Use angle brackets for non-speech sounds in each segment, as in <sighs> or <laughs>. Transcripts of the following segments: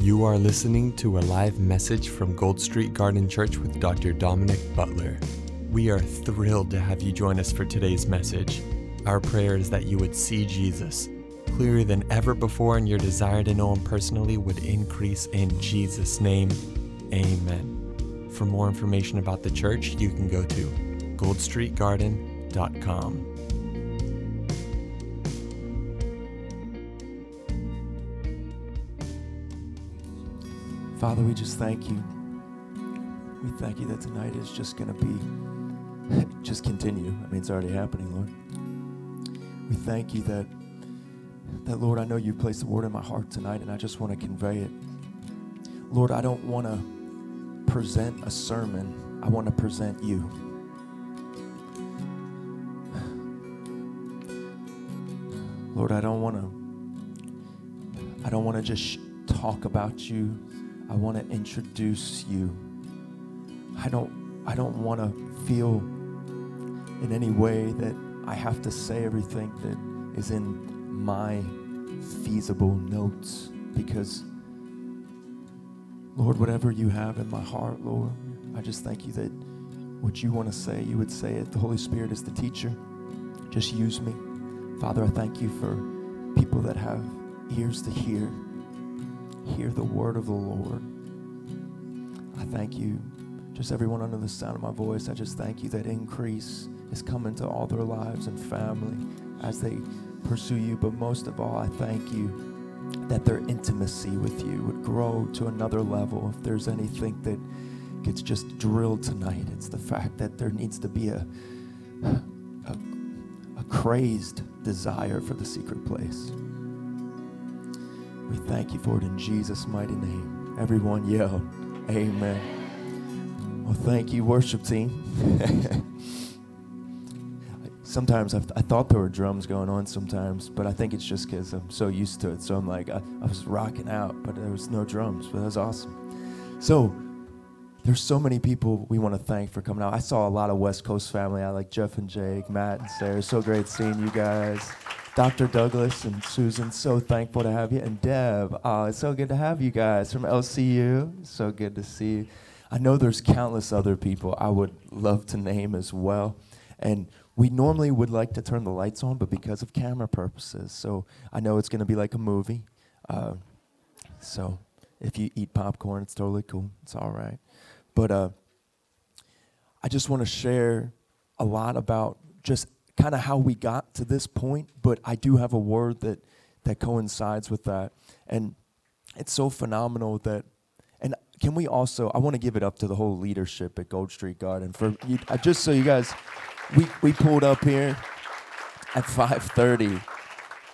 You are listening to a live message from Gold Street Garden Church with Dr. Dominic Butler. We are thrilled to have you join us for today's message. Our prayer is that you would see Jesus clearer than ever before, and your desire to know him personally would increase in Jesus' name. Amen. For more information about the church, you can go to goldstreetgarden.com. Father, we just thank you. We thank you that tonight is just going to be, <laughs> just continue. I mean, it's already happening, Lord. We thank you that, that Lord, I know you placed the word in my heart tonight, and I just want to convey it. Lord, I don't want to present a sermon. I want to present you. Lord, I don't want to, I don't want to just talk about you. I want to introduce you. I don't I don't want to feel in any way that I have to say everything that is in my feasible notes because Lord, whatever you have in my heart, Lord, I just thank you that what you want to say, you would say it. The Holy Spirit is the teacher. Just use me. Father, I thank you for people that have ears to hear hear the word of the Lord. I thank you. Just everyone under the sound of my voice, I just thank you that increase is coming to all their lives and family as they pursue you. But most of all, I thank you that their intimacy with you would grow to another level. If there's anything that gets just drilled tonight, it's the fact that there needs to be a, a, a crazed desire for the secret place. We thank you for it in Jesus' mighty name. Everyone yell, Amen. Well, thank you, worship team. <laughs> sometimes I've, i thought there were drums going on sometimes, but I think it's just because I'm so used to it. So I'm like, I, I was rocking out, but there was no drums, but that was awesome. So there's so many people we want to thank for coming out. I saw a lot of West Coast family. I like Jeff and Jake, Matt and Sarah. So great seeing you guys. Dr. Douglas and Susan, so thankful to have you. And Deb, oh, it's so good to have you guys from LCU. So good to see you. I know there's countless other people I would love to name as well. And we normally would like to turn the lights on, but because of camera purposes, so I know it's going to be like a movie. Uh, so if you eat popcorn, it's totally cool. It's all right. But uh, I just want to share a lot about just kind of how we got to this point, but I do have a word that that coincides with that. And it's so phenomenal that and can we also I want to give it up to the whole leadership at Gold Street Garden for you, uh, just so you guys we we pulled up here at 5:30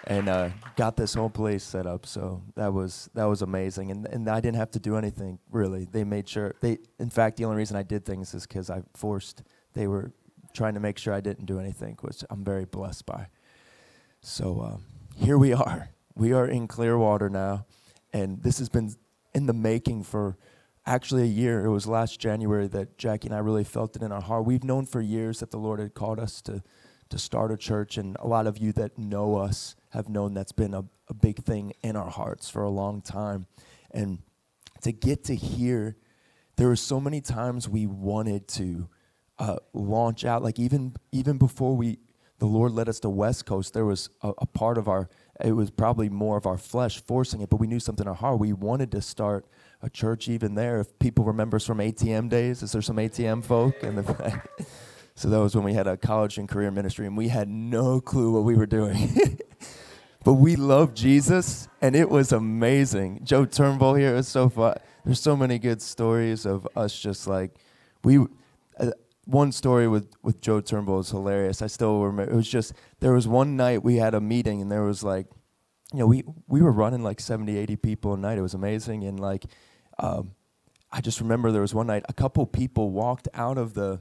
and uh, got this whole place set up. So that was that was amazing, and and I didn't have to do anything really. They made sure they. In fact, the only reason I did things is because I forced. They were trying to make sure I didn't do anything, which I'm very blessed by. So um, here we are. We are in Clearwater now, and this has been in the making for actually a year. It was last January that Jackie and I really felt it in our heart. We've known for years that the Lord had called us to to start a church, and a lot of you that know us have known that's been a, a big thing in our hearts for a long time. And to get to here, there were so many times we wanted to uh, launch out. Like even even before we, the Lord led us to West Coast, there was a, a, part of our. It was probably more of our flesh forcing it, but we knew something in our heart. We wanted to start a church even there. If people remember us from ATM days, is there some ATM folk in the <laughs> So that was when we had a college and career ministry, and we had no clue what we were doing. <laughs> but we loved Jesus, and it was amazing. Joe Turnbull here is so fun. There's so many good stories of us just like we. One story with, with Joe Turnbull is hilarious. I still remember. It was just, there was one night we had a meeting and there was like, you know, we, we were running like 70, 80 people a night. It was amazing. And like, um, I just remember there was one night a couple people walked out of the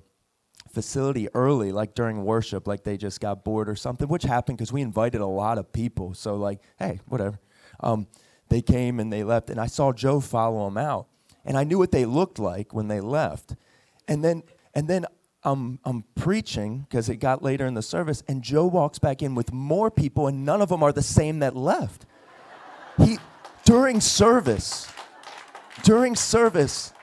facility early, like during worship, like they just got bored or something, which happened because we invited a lot of people. So, like, hey, whatever. Um, they came and they left, and I saw Joe follow them out. And I knew what they looked like when they left. And then and then I'm, I'm preaching because it got later in the service, and Joe walks back in with more people, and none of them are the same that left. He, during service, during service,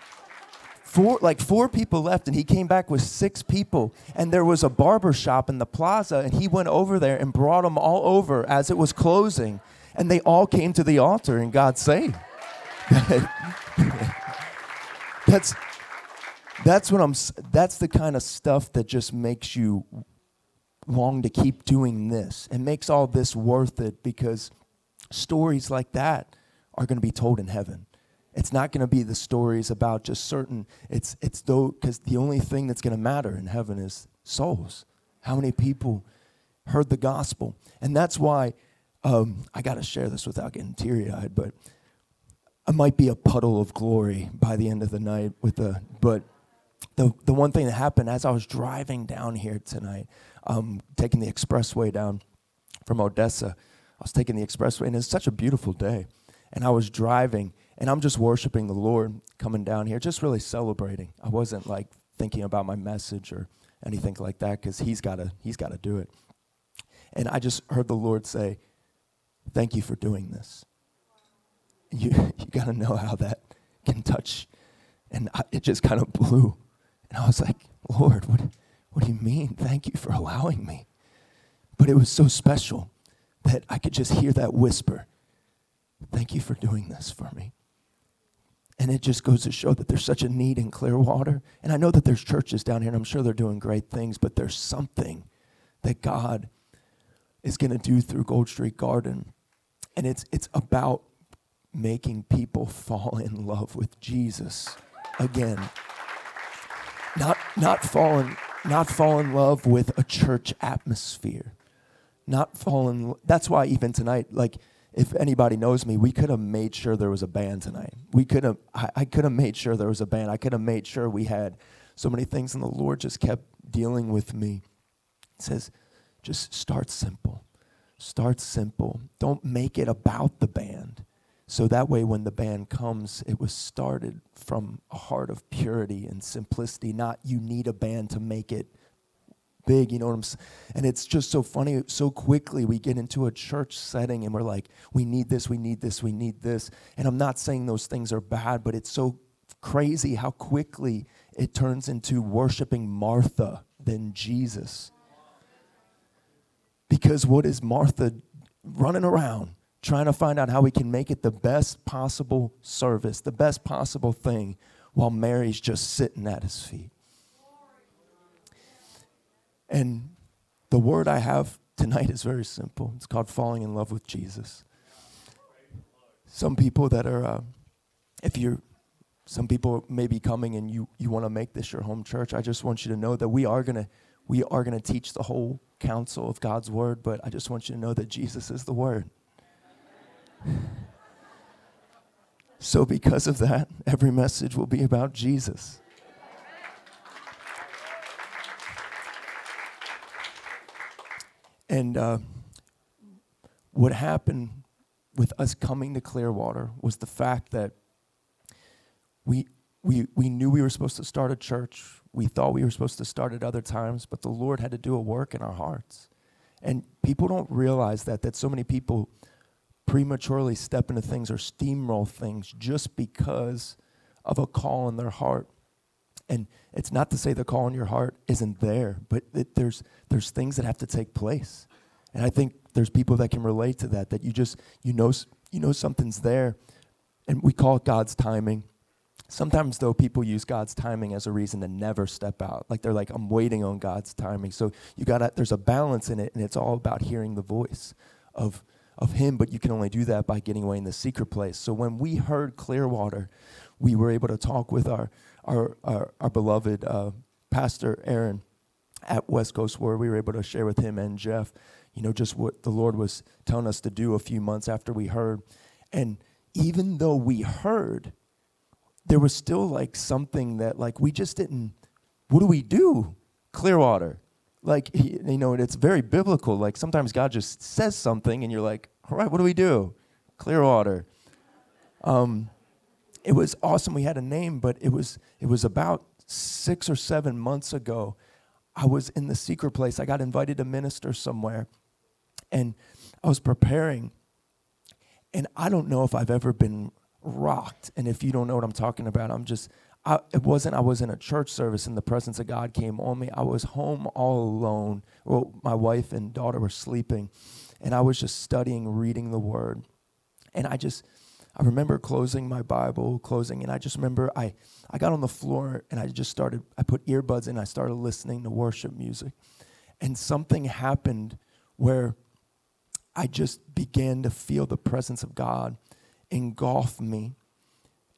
four like four people left and he came back with six people. And there was a barber shop in the plaza and he went over there and brought them all over as it was closing. And they all came to the altar and got saved. <laughs> That's that's what i'm that's the kind of stuff that just makes you long to keep doing this and makes all this worth it because stories like that are going to be told in heaven it's not going to be the stories about just certain. It's it's though because the only thing that's going to matter in heaven is souls. How many people heard the gospel? And that's why um, I got to share this without getting teary eyed. But I might be a puddle of glory by the end of the night with the. But the the one thing that happened as I was driving down here tonight, um, taking the expressway down from Odessa, I was taking the expressway, and it's such a beautiful day. And I was driving and I'm just worshiping the Lord coming down here, just really celebrating. I wasn't like thinking about my message or anything like that because he's got to he's got to do it. And I just heard the Lord say, "Thank you for doing this." You <laughs> you got to know how that can touch, and I, it just kind of blew, and I was like, "Lord, what what do you mean? Thank you for allowing me." But it was so special that I could just hear that whisper. Thank you for doing this for me. And it just goes to show that there's such a need in Clearwater. And I know that there's churches down here, and I'm sure they're doing great things, but there's something that God is going to do through Gold Street Garden. And it's, it's about making people fall in love with Jesus again. Not, not, fall in, not fall in love with a church atmosphere. Not fall in, that's why even tonight, like, if anybody knows me, we could have made sure there was a band tonight. We could have, I, I could have made sure there was a band. I could have made sure we had so many things, and the Lord just kept dealing with me. He says, just start simple. Start simple. Don't make it about the band. So that way, when the band comes, it was started from a heart of purity and simplicity, not you need a band to make it big, you know what I'm saying? And it's just so funny. So quickly we get into a church setting and we're like, we need this, we need this, we need this. And I'm not saying those things are bad, but it's so crazy how quickly it turns into worshiping Martha than Jesus. Because what is Martha running around trying to find out how we can make it the best possible service, the best possible thing, while Mary's just sitting at his feet? And the word I have tonight is very simple. It's called falling in love with Jesus. Some people that are, uh, if you're, some people may be coming and you, you want to make this your home church. I just want you to know that we are going to we are going to teach the whole counsel of God's word, but I just want you to know that Jesus is the word. So because of that, every message will be about Jesus. And uh, what happened with us coming to Clearwater was the fact that we, we, we knew we were supposed to start a church. We thought we were supposed to start at other times, but the Lord had to do a work in our hearts. And people don't realize that, that so many people prematurely step into things or steamroll things just because of a call in their heart. And it's not to say the call in your heart isn't there, but it, there's, there's things that have to take place. And I think there's people that can relate to that, that you just, you know, you know something's there. And we call it God's timing. Sometimes, though, people use God's timing as a reason to never step out. Like they're like, I'm waiting on God's timing. So you got to, there's a balance in it, and it's all about hearing the voice of, of Him, but you can only do that by getting away in the secret place. So when we heard Clearwater, we were able to talk with our our, our, our beloved uh, Pastor Aaron at West Coast where we were able to share with him and Jeff, you know, just what the Lord was telling us to do a few months after we heard. And even though we heard, there was still like something that like we just didn't, what do we do? Clearwater. Like, you know, it's very biblical. Like sometimes God just says something and you're like, all right, what do we do? Clearwater. Um, it was awesome. We had a name, but it was it was about six or seven months ago. I was in the secret place. I got invited to minister somewhere, and I was preparing. And I don't know if I've ever been rocked. And if you don't know what I'm talking about, I'm just, I, it wasn't, I was in a church service and the presence of God came on me. I was home all alone. Well, my wife and daughter were sleeping, and I was just studying, reading the word. And I just, I remember closing my Bible, closing, and I just remember I, I got on the floor and I just started, I put earbuds in, I started listening to worship music. And something happened where I just began to feel the presence of God engulf me.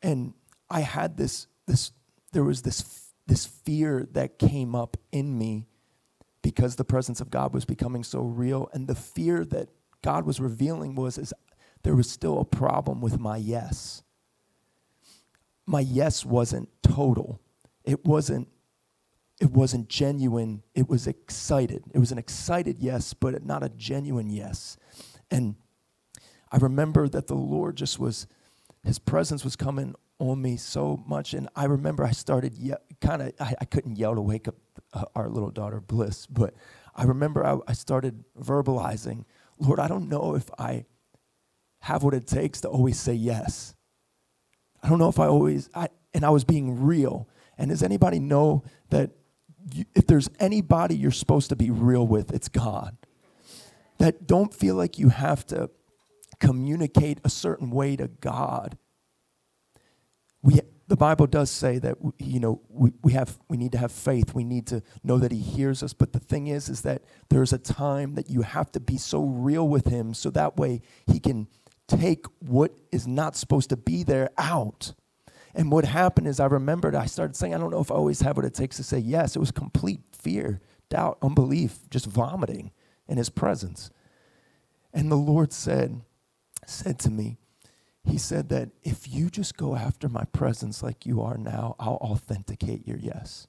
And I had this, this there was this, this fear that came up in me because the presence of God was becoming so real. And the fear that God was revealing was is there was still a problem with my yes. My yes wasn't total. It wasn't it wasn't genuine. It was excited. It was an excited yes, but not a genuine yes. And I remember that the Lord just was, His presence was coming on me so much. And I remember I started ye- kind of, I, I, couldn't yell to wake up uh, our little daughter, Bliss, but I remember I, I started verbalizing, Lord, I don't know if I have what it takes to always say yes. I don't know if I always, I, and I was being real. And does anybody know that you, if there's anybody you're supposed to be real with, it's God. That don't feel like you have to communicate a certain way to God. We, the Bible does say that you know we, we have we need to have faith. We need to know that He hears us. But the thing is, is that there's a time that you have to be so real with Him, so that way He can take what is not supposed to be there out. And what happened is I remembered I started saying, I don't know if I always have what it takes to say yes. It was complete fear, doubt, unbelief, just vomiting in his presence. And the Lord said, said to me, He said that if you just go after my presence like you are now, I'll authenticate your yes.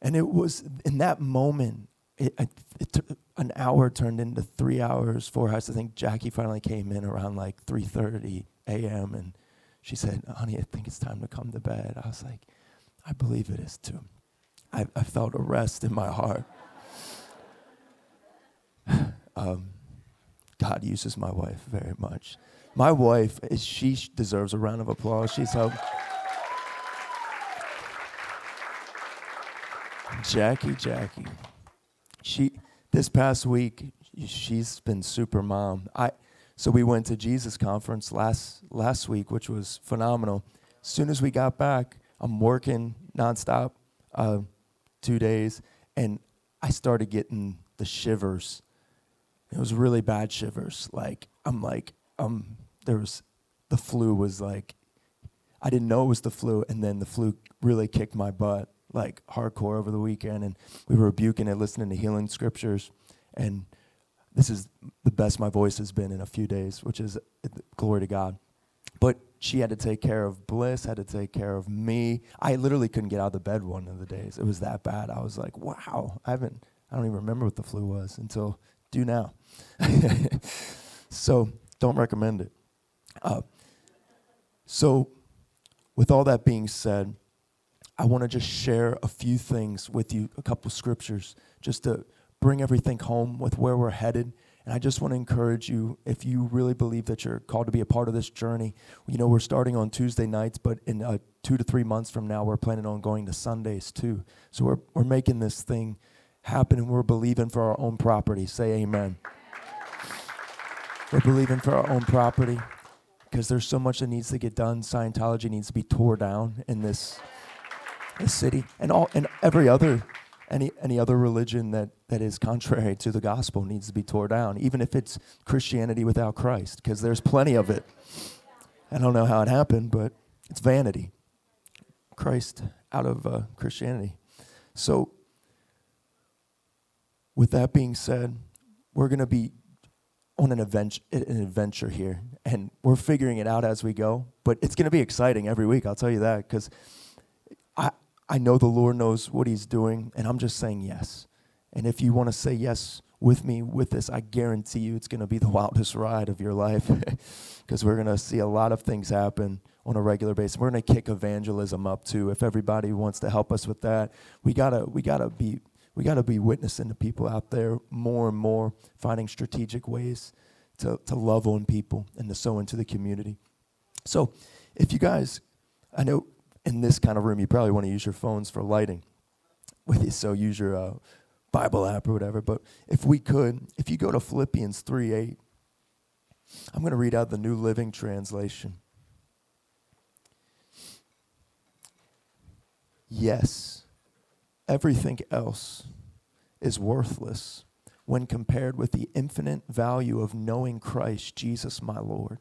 And it was in that moment, it, it, it an hour turned into three hours, four hours. I think Jackie finally came in around like 3.30 a.m. and she said, honey, I think it's time to come to bed. I was like, I believe it is too. I, I felt a rest in my heart. <sighs> um, God uses my wife very much. My wife, is, she deserves a round of applause. She's helped. Jackie, Jackie. She this past week, she's been super mom. I so we went to Jesus conference last last week, which was phenomenal. As soon as we got back, I'm working nonstop, uh, two days, and I started getting the shivers. It was really bad shivers. Like I'm like um there was the flu was like I didn't know it was the flu, and then the flu really kicked my butt like hardcore over the weekend, and we were rebuking it, listening to healing scriptures, and this is the best my voice has been in a few days, which is glory to God. But she had to take care of Bliss, had to take care of me. I literally couldn't get out of the bed one of the days. It was that bad. I was like, wow, I haven't, I don't even remember what the flu was until do now. <laughs> so don't recommend it. Uh, so, with all that being said, I want to just share a few things with you, a couple scriptures, just to bring everything home with where we're headed. And I just want to encourage you, if you really believe that you're called to be a part of this journey, you know, we're starting on Tuesday nights, but in uh, two to three months from now, we're planning on going to Sundays too. So we're, we're making this thing happen and we're believing for our own property. Say amen. We're believing for our own property because there's so much that needs to get done. Scientology needs to be tore down in this, this city and all and every other any, any other religion that, that is contrary to the gospel needs to be tore down, even if it's Christianity without Christ, because there's plenty of it. I don't know how it happened, but it's vanity. Christ out of uh, Christianity. So, with that being said, we're going to be on an adventure, an adventure here, and we're figuring it out as we go. But it's going to be exciting every week. I'll tell you that because I I know the Lord knows what He's doing, and I'm just saying yes. And if you want to say yes with me with this, I guarantee you it's going to be the <laughs> wildest ride of your life <laughs> because we're going to see a lot of things happen on a regular basis. We're going to kick evangelism up too. If everybody wants to help us with that, we gotta we gotta be we gotta be witnessing to people out there more and more, finding strategic ways to, to love on people and to sow into the community. So, if you guys, I know in this kind of room, you probably want to use your phones for lighting with you, so use your uh, Bible app or whatever. But if we could, if you go to Philippians 3 8, I'm going to read out the New Living Translation. Yes, everything else is worthless when compared with the infinite value of knowing Christ Jesus my Lord.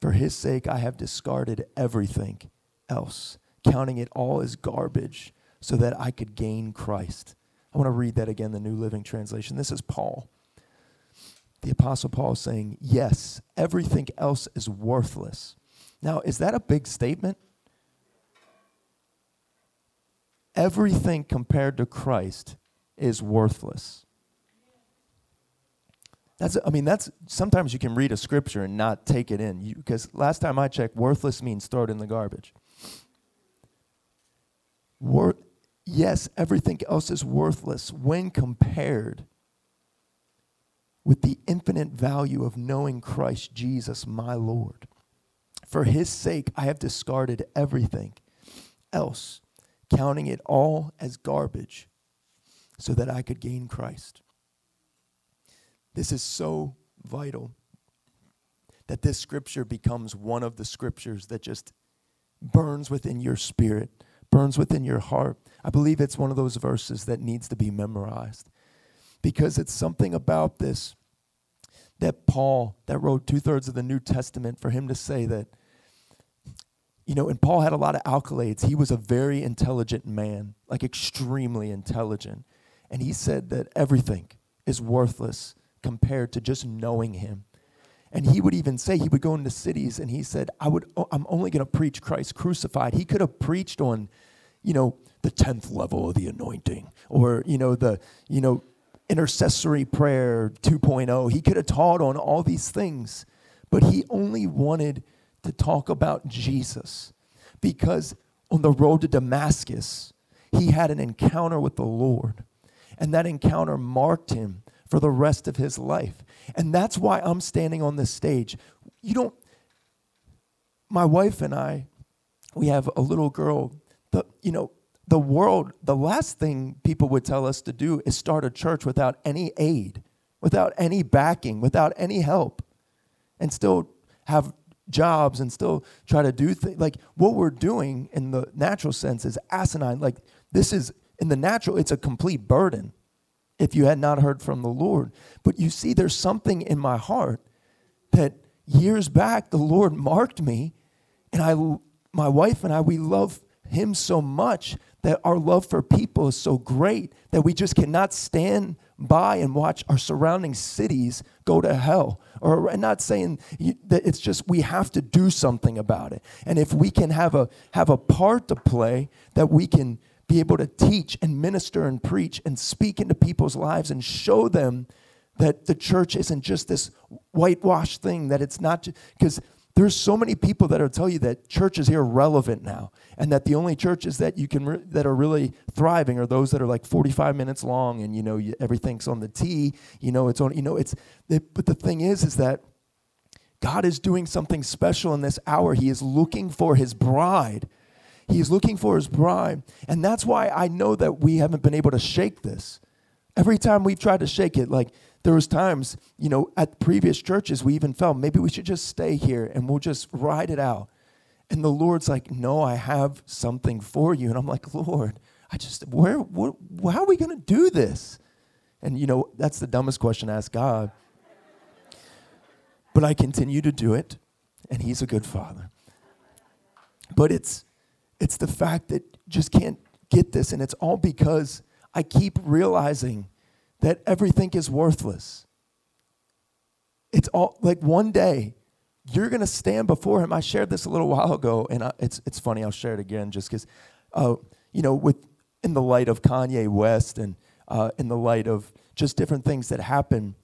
For his sake, I have discarded everything else, counting it all as garbage so that I could gain Christ. I want to read that again, the New Living Translation. This is Paul. The Apostle Paul saying, Yes, everything else is worthless. Now, is that a big statement? Everything compared to Christ is worthless. That's, I mean, that's sometimes you can read a scripture and not take it in. Because last time I checked, worthless means throw it in the garbage. Wor- yes, everything else is worthless when compared with the infinite value of knowing Christ Jesus, my Lord. For his sake, I have discarded everything else, counting it all as garbage, so that I could gain Christ. This is so vital that this scripture becomes one of the scriptures that just burns within your spirit, burns within your heart. I believe it's one of those verses that needs to be memorized because it's something about this that Paul, that wrote two thirds of the New Testament, for him to say that, you know, and Paul had a lot of accolades. He was a very intelligent man, like extremely intelligent. And he said that everything is worthless compared to just knowing him. And he would even say, he would go into cities and he said, I would, I'm only going to preach Christ crucified. He could have preached on, you know, the 10th level of the anointing or, you know, the, you know, intercessory prayer 2.0. He could have taught on all these things, but he only wanted to talk about Jesus because on the road to Damascus, he had an encounter with the Lord. And that encounter marked him for the rest of his life. And that's why I'm standing on this stage. You don't, my wife and I, we have a little girl, the, you know, the world, the last thing people would tell us to do is start a church without any aid, without any backing, without any help, and still have jobs and still try to do things. Like what we're doing in the natural sense is asinine. Like this is, in the natural, it's a complete burden if you had not heard from the Lord. But you see, there's something in my heart that years back the Lord marked me, and I, my wife and I, we love Him so much that our love for people is so great that we just cannot stand by and watch our surrounding cities go to hell. Or I'm not saying that it's just we have to do something about it. And if we can have a have a part to play that we can be able to teach and minister and preach and speak into people's lives and show them that the church isn't just this whitewashed thing, that it's not because there's so many people that will tell you that church is irrelevant now and that the only churches that you can re- that are really thriving are those that are like 45 minutes long and you know you, everything's on the tee you know it's on you know it's it, but the thing is is that god is doing something special in this hour he is looking for his bride He's looking for his bride. And that's why I know that we haven't been able to shake this. Every time we've tried to shake it, like there was times, you know, at previous churches, we even felt maybe we should just stay here and we'll just ride it out. And the Lord's like, no, I have something for you. And I'm like, Lord, I just, where, what, how are we going to do this? And, you know, that's the dumbest question to ask God. But I continue to do it, and He's a good Father. But it's, it's the fact that just can't get this. And it's all because I keep realizing that everything is worthless. It's all like one day you're going to stand before him. I shared this a little while ago, and I, it's, it's funny. I'll share it again just because, uh, you know, with in the light of Kanye West and uh, in the light of just different things that happen,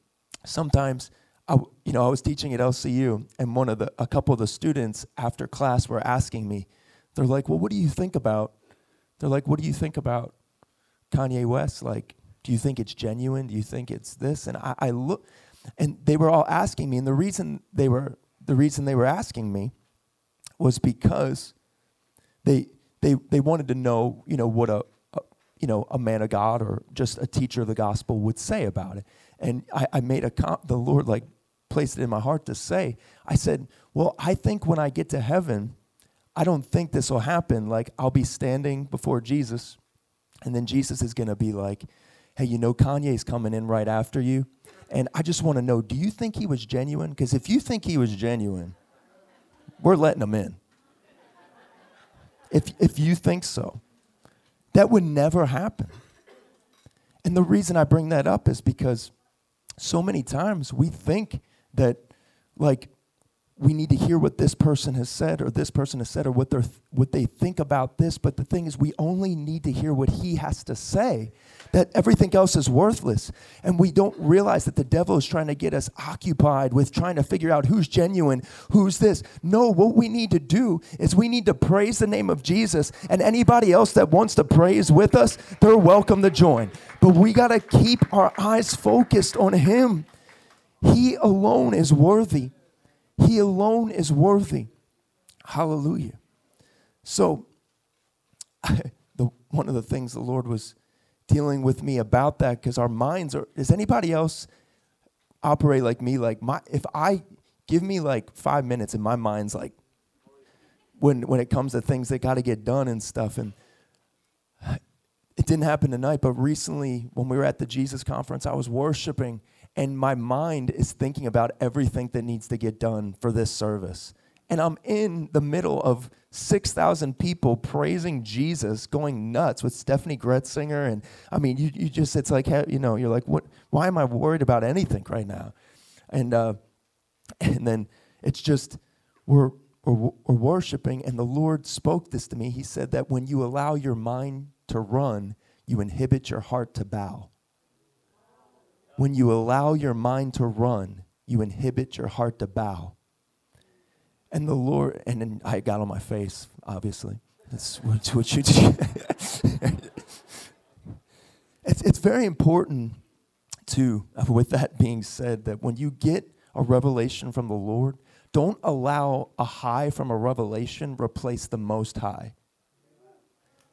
sometimes I, you know, I was teaching at LCU, and one of the, a couple of the students after class were asking me, they're like, well, what do you think about? They're like, what do you think about Kanye West? Like, do you think it's genuine? Do you think it's this? And I, I look, and they were all asking me, and the reason they were the reason they were asking me was because they they they wanted to know, you know, what a, a you know a man of God or just a teacher of the gospel would say about it. And I, I made a com- the Lord like placed it in my heart to say. I said, well, I think when I get to heaven, I don't think this will happen. Like I'll be standing before Jesus, and then Jesus is gonna be like, hey, you know, Kanye's coming in right after you. And I just want to know, do you think he was genuine? Because if you think he was genuine, we're letting him in. If, if you think so, that would never happen. And the reason I bring that up is because so many times we think that, like, we need to hear what this person has said or this person has said or what, they're, what they think about this. But the thing is, we only need to hear what he has to say, that everything else is worthless. And we don't realize that the devil is trying to get us occupied with trying to figure out who's genuine, who's this. No, what we need to do is we need to praise the name of Jesus. And anybody else that wants to praise with us, they're welcome to join. But we got to keep our eyes focused on him. He alone is worthy. He alone is worthy. Hallelujah. So, <laughs> the, one of the things the Lord was dealing with me about that, because our minds are, does anybody else operate like me? Like, my, if I give me like five minutes and my mind's like, when, when it comes to things that got to get done and stuff. And it didn't happen tonight, but recently when we were at the Jesus conference, I was worshiping and my mind is thinking about everything that needs to get done for this service. And I'm in the middle of 6,000 people praising Jesus, going nuts with Steffany Gretzinger. And I mean, you, you just, it's like, you know, you're like, what, why am I worried about anything right now? And, uh, and then it's just, we're, we're, we're worshiping, and the Lord spoke this to me. He said that when you allow your mind to run, you inhibit your heart to bow. When you allow your mind to run, you inhibit your heart to bow. And the Lord, and then I got on my face, obviously. That's what, what you do. <laughs> it's, it's very important, to, with that being said, that when you get a revelation from the Lord, don't allow a high from a revelation replace the most high.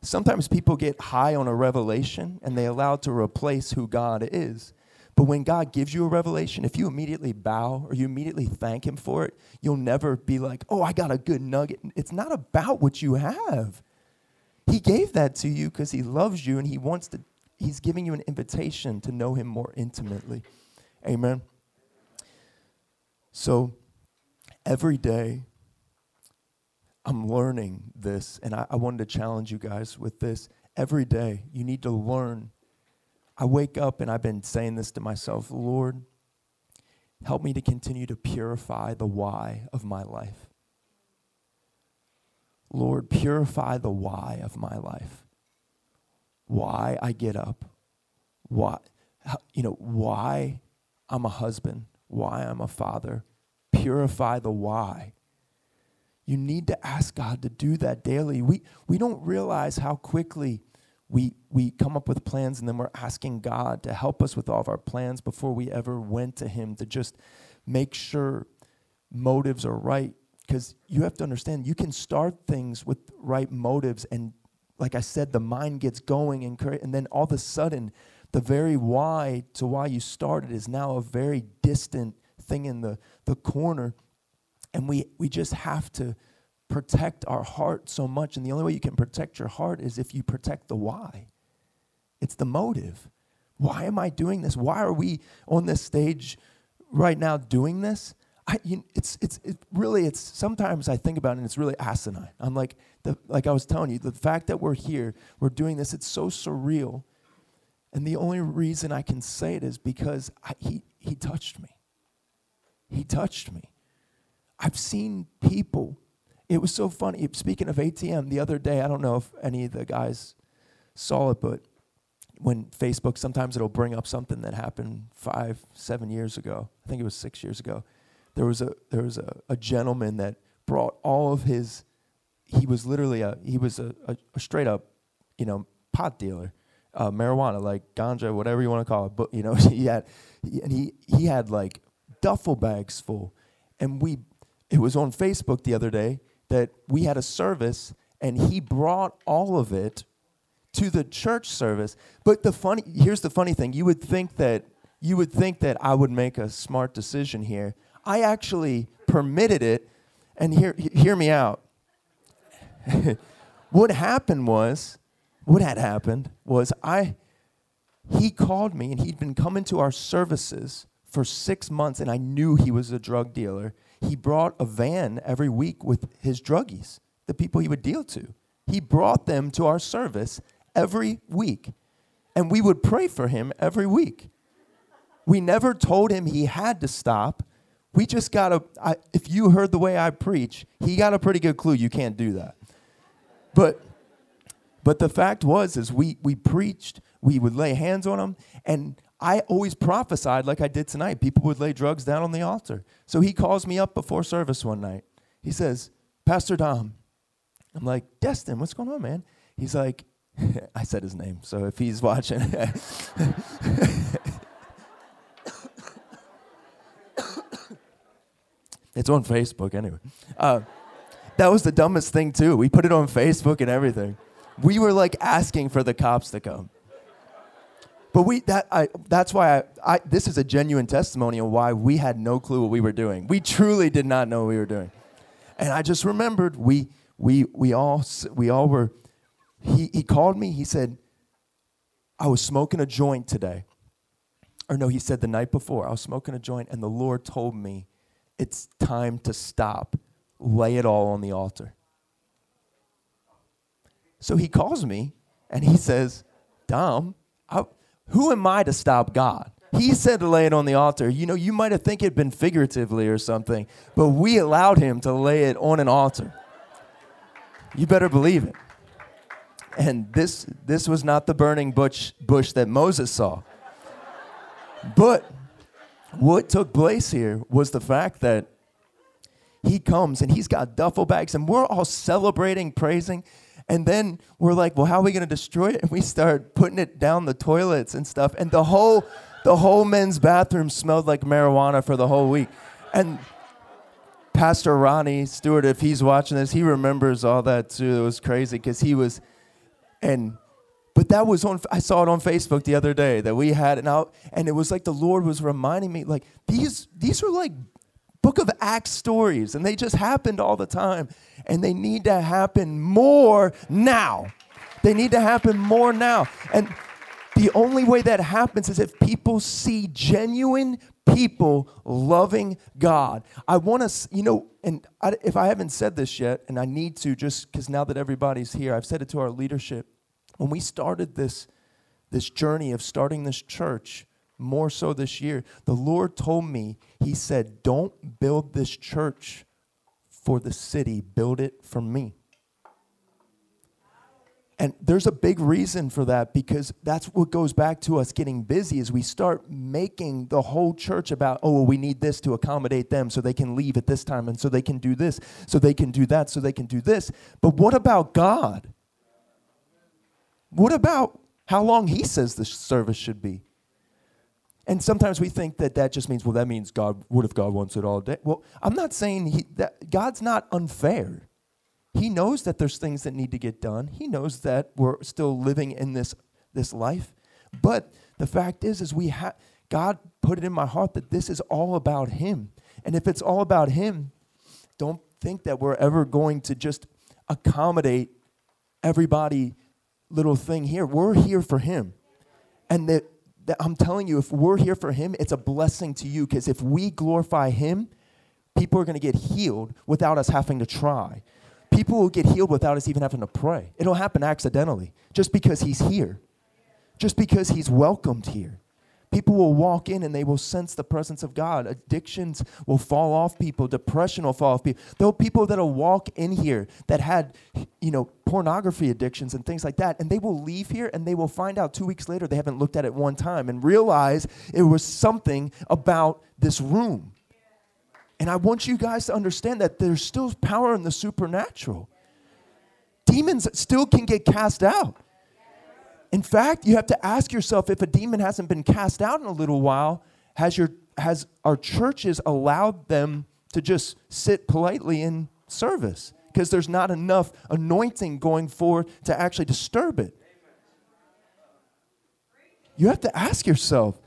Sometimes people get high on a revelation and they allow it to replace who God is. But when God gives you a revelation, if you immediately bow or you immediately thank Him for it, you'll never be like, oh, I got a good nugget. It's not about what you have. He gave that to you because He loves you and He wants to, He's giving you an invitation to know Him more intimately. Amen. So every day, I'm learning this, and I, I wanted to challenge you guys with this. Every day, you need to learn I wake up and I've been saying this to myself Lord, help me to continue to purify the why of my life. Lord, purify the why of my life. Why I get up. Why, you know, why I'm a husband. Why I'm a father. Purify the why. You need to ask God to do that daily. We, we don't realize how quickly we, we come up with plans and then we're asking God to help us with all of our plans before we ever went to Him to just make sure motives are right. Because you have to understand, you can start things with right motives, and like I said, the mind gets going, and, and then all of a sudden, the very why to why you started is now a very distant thing in the, the corner. And we, we just have to protect our heart so much. And the only way you can protect your heart is if you protect the why. It's the motive. Why am I doing this? Why are we on this stage right now doing this? I, you, it's, it's, it really, it's sometimes I think about it and it's really asinine. I'm like, the, like I was telling you, the fact that we're here, we're doing this, it's so surreal. And the only reason I can say it is because I, he, he touched me. He touched me. I've seen people it was so funny. Speaking of ATM, the other day, I don't know if any of the guys saw it, but when Facebook, sometimes it'll bring up something that happened five, seven years ago. I think it was six years ago. There was a there was a, a gentleman that brought all of his. He was literally a he was a, a, a straight up, you know, pot dealer. uh, marijuana, like ganja, whatever you want to call it. But you know, <laughs> he had, and he he had like duffel bags full, and we, it was on Facebook the other day that we had a service, and he brought all of it to the church service. But the funny, here's the funny thing: you would think that you would think that I would make a smart decision here. I actually permitted it, and hear hear me out. <laughs> what happened was, what had happened was I, he called me and he'd been coming to our services for six months, and I knew he was a drug dealer. He brought a van every week with his druggies, the people he would deal to. He brought them to our service every week, and we would pray for him every week. We never told him he had to stop. We just got a, I, if you heard the way I preach, he got a pretty good clue you can't do that. But, but the fact was, is we, we preached, we would lay hands on him, and I always prophesied like I did tonight. People would lay drugs down on the altar. So he calls me up before service one night. He says, Pastor Dom. I'm like, Destin, what's going on, man? He's like, <laughs> I said his name, so if he's watching. <laughs> It's on Facebook anyway. Uh, that was the dumbest thing too. We put it on Facebook and everything. We were like asking for the cops to come. But we that I that's why I, I this is a genuine testimony of why we had no clue what we were doing. We truly did not know what we were doing. And I just remembered we we we all we all were he he called me, he said I was smoking a joint today. Or no, he said the night before, I was smoking a joint and the Lord told me it's time to stop. Lay it all on the altar. So he calls me and he says, Dom, I, who am I to stop God? He said to lay it on the altar. You know, you might have think it been figuratively or something, but we allowed him to lay it on an altar. You better believe it. And this this was not the burning bush bush that Moses saw. But what took place here was the fact that he comes and he's got duffel bags and we're all celebrating, praising. And then we're like, well, how are we going to destroy it? And we start putting it down the toilets and stuff. And the whole, the whole men's bathroom smelled like marijuana for the whole week. And Pastor Ronnie Stewart, if he's watching this, he remembers all that too. It was crazy because he was, and but that was on, I saw it on Facebook the other day that we had it out, and it was like the Lord was reminding me, like, these, these are like book of Acts stories, and they just happened all the time, and they need to happen more now. They need to happen more now. And the only way that happens is if people see genuine people loving God. I want to, you know, and I, if I haven't said this yet, and I need to just because now that everybody's here, I've said it to our leadership when we started this, this journey of starting this church, more so this year, the Lord told me, He said, Don't build this church for the city, build it for me. And there's a big reason for that because that's what goes back to us getting busy is we start making the whole church about, oh, well, we need this to accommodate them so they can leave at this time and so they can do this, so they can do that, so they can do this. But what about God? What about how long he says the service should be? And sometimes we think that that just means, well, that means God, what if God wants it all day? Well, I'm not saying he, that God's not unfair. He knows that there's things that need to get done. He knows that we're still living in this, this life. But the fact is, is we have, God put it in my heart that this is all about him. And if it's all about him, don't think that we're ever going to just accommodate everybody little thing here. We're here for Him. And that, that I'm telling you, if we're here for Him, it's a blessing to you because if we glorify Him, people are going to get healed without us having to try. People will get healed without us even having to pray. It'll happen accidentally just because He's here, just because He's welcomed here. People will walk in and they will sense the presence of God. Addictions will fall off people. Depression will fall off people. There are people that'll walk in here that had, you know, pornography addictions and things like that, and they will leave here and they will find out two weeks later they haven't looked at it one time and realize it was something about this room. And I want you guys to understand that there's still power in the supernatural. Demons still can get cast out. In fact, you have to ask yourself if a demon hasn't been cast out in a little while, has, your, has our churches allowed them to just sit politely in service? Because there's not enough anointing going forward to actually disturb it. You have to ask yourself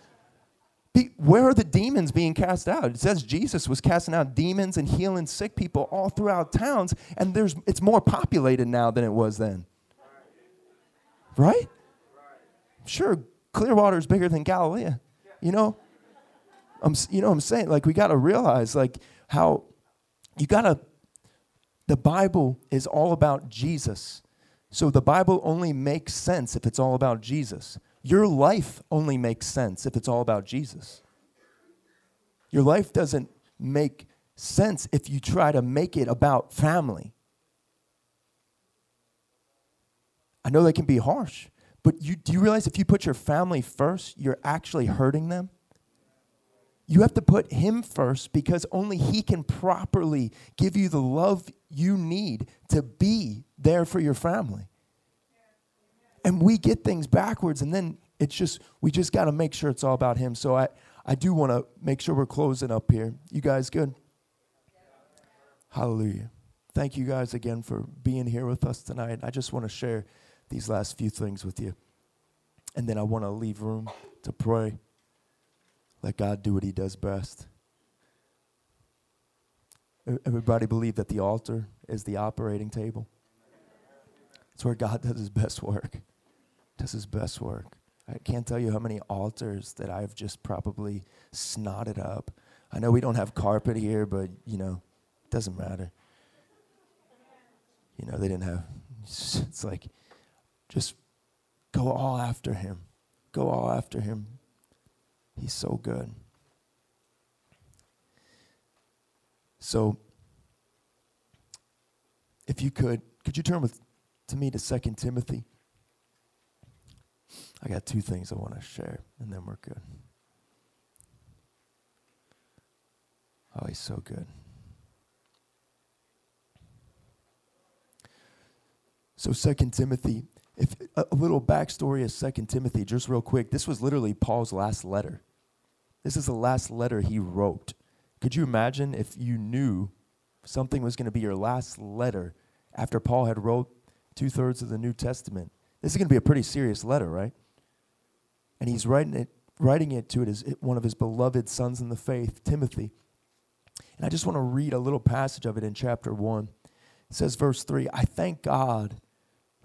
be, where are the demons being cast out? It says Jesus was casting out demons and healing sick people all throughout towns, and there's, it's more populated now than it was then. Right? Sure, Clearwater is bigger than Galilee. You know, I'm, you know what I'm saying? Like, we got to realize, like, how you got to, the Bible is all about Jesus. So the Bible only makes sense if it's all about Jesus. Your life only makes sense if it's all about Jesus. Your life doesn't make sense if you try to make it about family. I know that can be harsh, but you, do you realize if you put your family first, you're actually hurting them? You have to put him first because only he can properly give you the love you need to be there for your family. And we get things backwards and then it's just we just got to make sure it's all about him. So i i do want to make sure we're closing up here. You guys good? Hallelujah. Thank you guys again for being here with us tonight. I just want to share these last few things with you and then i want to leave room to pray let god do what he does best everybody believe that the altar is the operating table it's where god does his best work does his best work. I can't tell you how many altars that I've just probably snotted up. I know we don't have carpet here, but you know, it doesn't matter. You know, they didn't have, <laughs> it's like, just go all after him. Go all after him. He's so good. So, if you could, could you turn with, to me to Second Timothy? I got two things I want to share, and then we're good. Oh, he's so good. So, Second Timothy, if a, a little backstory of Second Timothy, just real quick. This was literally Paul's last letter. This is the last letter he wrote. Could you imagine if you knew something was going to be your last letter after Paul had wrote two thirds of the New Testament? This is going to be a pretty serious letter, right? and he's writing it, writing it to it as one of his beloved sons in the faith, Timothy. And I just want to read a little passage of it in chapter 1. It says, verse 3 I thank God,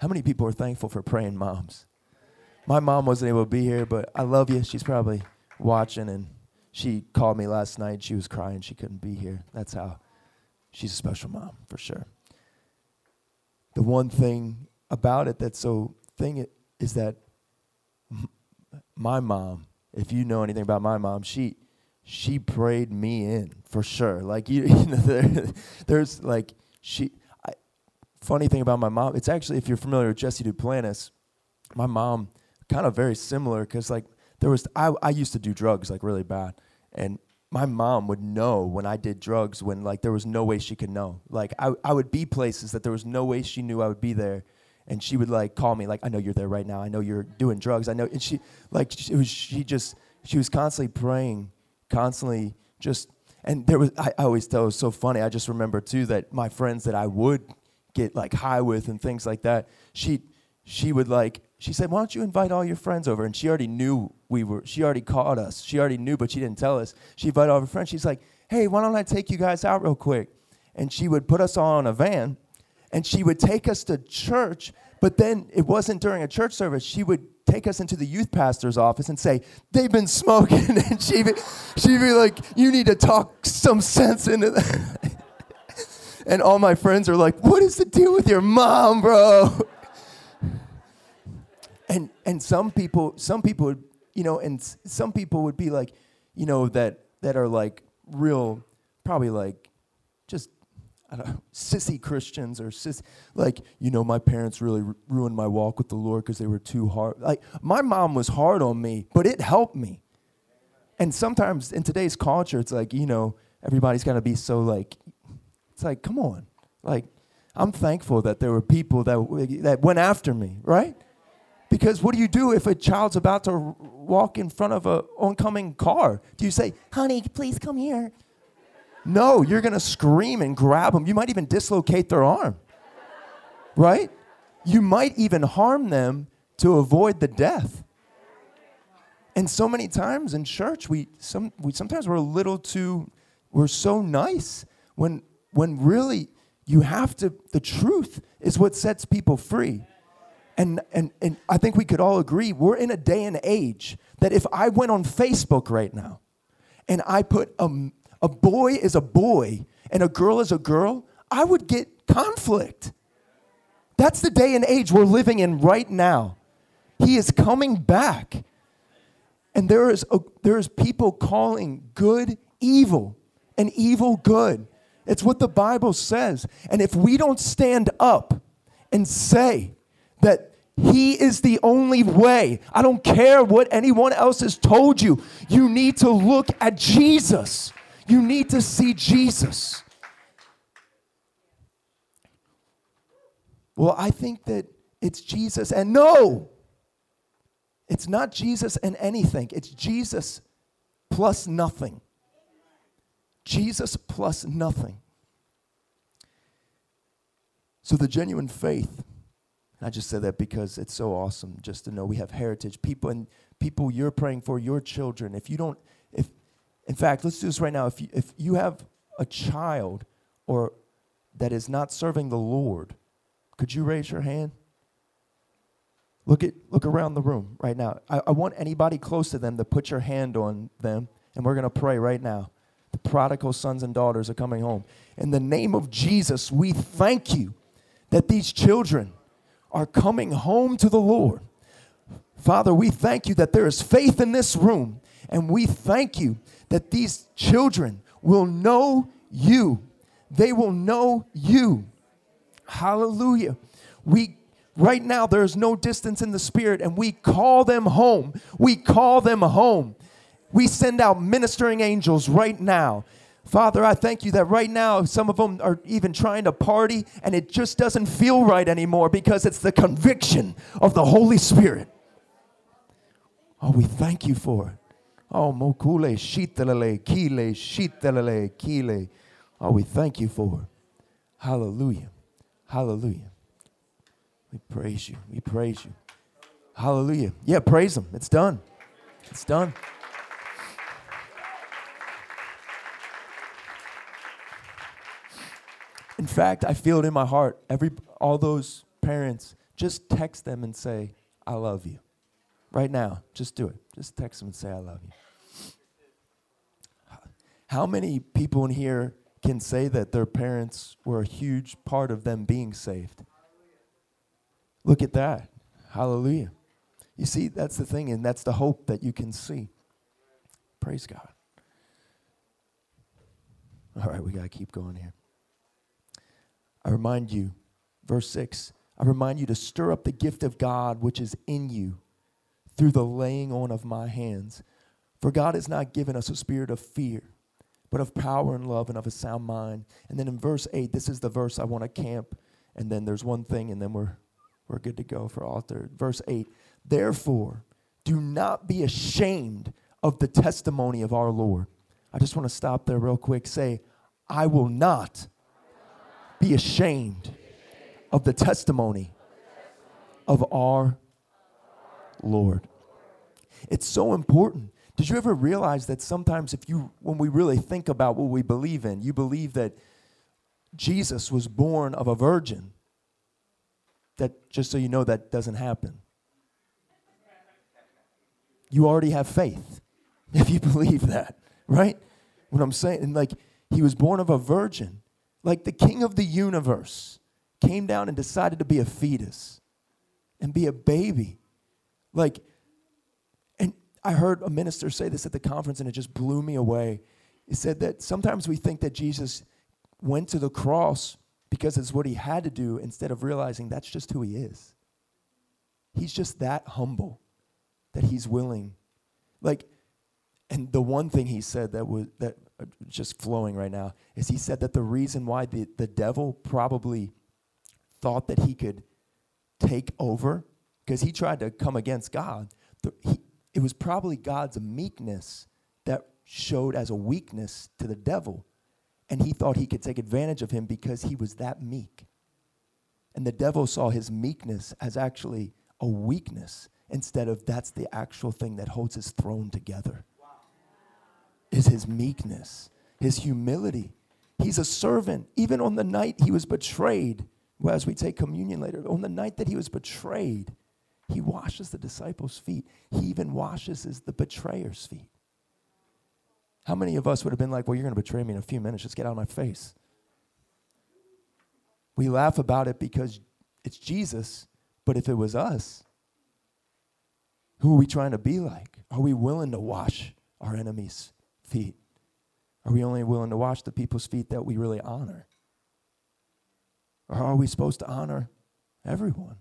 How many people are thankful for praying moms? My mom wasn't able to be here, but I love you. She's probably watching, and she called me last night. She was crying. She couldn't be here. That's how she's a special mom, for sure. The one thing about it that's so thing is that my mom, if you know anything about my mom, she she prayed me in for sure. Like you, <laughs> you know, there, there's like she. Funny thing about my mom, it's actually if you're familiar with Jesse Duplantis, my mom kind of very similar because like there was I I used to do drugs like really bad, and my mom would know when I did drugs when like there was no way she could know. Like I I would be places that there was no way she knew I would be there and she would like call me like, I know you're there right now. I know you're doing drugs. I know. And she like it was she just she was constantly praying, constantly just. And there was I, I always tell it was so funny. I just remember too that my friends that I would get like high with and things like that. She she would like she said, "Why don't you invite all your friends over?" And she already knew we were. She already caught us. She already knew, but she didn't tell us. She invited all her friends. She's like, "Hey, why don't I take you guys out real quick?" And she would put us all in a van and she would take us to church, but then it wasn't during a church service. She would take us into the youth pastor's office and say, They've been smoking. <laughs> And she'd be, she'd be like, You need to talk some sense into that. <laughs> and all my friends are like, What is the deal with your mom, bro? And and some people some people would you know and some people would be like you know that that are like real probably like just I don't know, sissy Christians or sis like you know my parents really ru- ruined my walk with the Lord because they were too hard. Like my mom was hard on me, but it helped me. And sometimes in today's culture, it's like you know everybody's got to be so like it's like come on, like I'm thankful that there were people that that went after me, right? Because what do you do if a child's about to walk in front of a oncoming car? Do you say, "Honey, please come here"? No, you're to scream and grab them. You might even dislocate their arm. Right? You might even harm them to avoid the death. And so many times in church, we, some, we sometimes we're a little too, we're so nice when, when really you have to, the truth is what sets people free. And, and, and I think we could all agree we're in a day and age that if I went on Facebook right now and I put a, a boy is a boy and a girl is a girl, I would get conflict. That's the day and age we're living in right now. He is coming back. And there is, a, there is people calling good evil and evil good. It's what the Bible says. And if we don't stand up and say that he is the only way, I don't care what anyone else has told you, you need to look at Jesus. You need to see Jesus. Well, I think that it's Jesus. And no, it's not Jesus and anything, it's Jesus plus nothing. Jesus plus nothing. So the genuine faith, and I just said that because it's so awesome just to know we have heritage. People and people you're praying for, your children. If you don't, if in fact, let's do this right now. If you, if you have a child or that is not serving the Lord, could you raise your hand? Look at look around the room right now. I, I want anybody close to them to put your hand on them, and we're gonna pray right now. The prodigal sons and daughters are coming home. In the name of Jesus, we thank you that these children are coming home to the Lord. Father, we thank you that there is faith in this room, and we thank you that these children will know you. They will know you. Hallelujah. We right now there is no distance in the spirit and we call them home. We call them home. We send out ministering angels right now. Father, I thank you that right now some of them are even trying to party and it just doesn't feel right anymore because it's the conviction of the Holy Spirit. Oh, we thank you for it. Oh, mokule shitalele kile shitalele kile. Oh, we thank you for it. Hallelujah. Hallelujah. We praise you. We praise you. Hallelujah. Yeah, praise him. It's done. It's done. In fact, I feel it in my heart. Every all those parents, just text them and say, I love you. Right now. Just do it. Just text them and say, I love you. How many people in here can say that their parents were a huge part of them being saved? Look at that. Hallelujah. You see, that's the thing, and that's the hope that you can see. Praise God. All right, we got to keep going here. I remind you, verse 6, I remind you to stir up the gift of God which is in you through the laying on of my hands. For God has not given us a spirit of fear, but of power and love and of a sound mind. And then in verse 8, this is the verse I want to camp. And then there's one thing, and then we're, we're good to go for altar. Verse 8, therefore, do not be ashamed of the testimony of our Lord. I just want to stop there real quick. Say, I will not be ashamed of the testimony of our Lord. It's so important. Did you ever realize that sometimes if you when we really think about what we believe in, you believe that Jesus was born of a virgin. That just so you know that doesn't happen. You already have faith <laughs> if you believe that, right? What I'm saying, and like he was born of a virgin, like the king of the universe came down and decided to be a fetus and be a baby Like, and I heard a minister say this at the conference and it just blew me away. He said that sometimes we think that Jesus went to the cross because it's what he had to do instead of realizing that's just who he is. He's just that humble that he's willing. Like, and the one thing he said that was that uh, just flowing right now is he said that the reason why the, the devil probably thought that he could take over because he tried to come against God. The, he, it was probably God's meekness that showed as a weakness to the devil. And he thought he could take advantage of him because he was that meek. And the devil saw his meekness as actually a weakness instead of that's the actual thing that holds his throne together. Is his meekness, his humility. He's a servant. Even on the night he was betrayed, well, as we take communion later, on the night that he was betrayed, he washes the disciples' feet. He even washes his, the betrayer's feet. How many of us would have been like, well, you're going to betray me in a few minutes, just get out of my face? We laugh about it because it's Jesus, but if it was us, who are we trying to be like? Are we willing to wash our enemies' feet? Are we only willing to wash the people's feet that we really honor? Or are we supposed to honor everyone?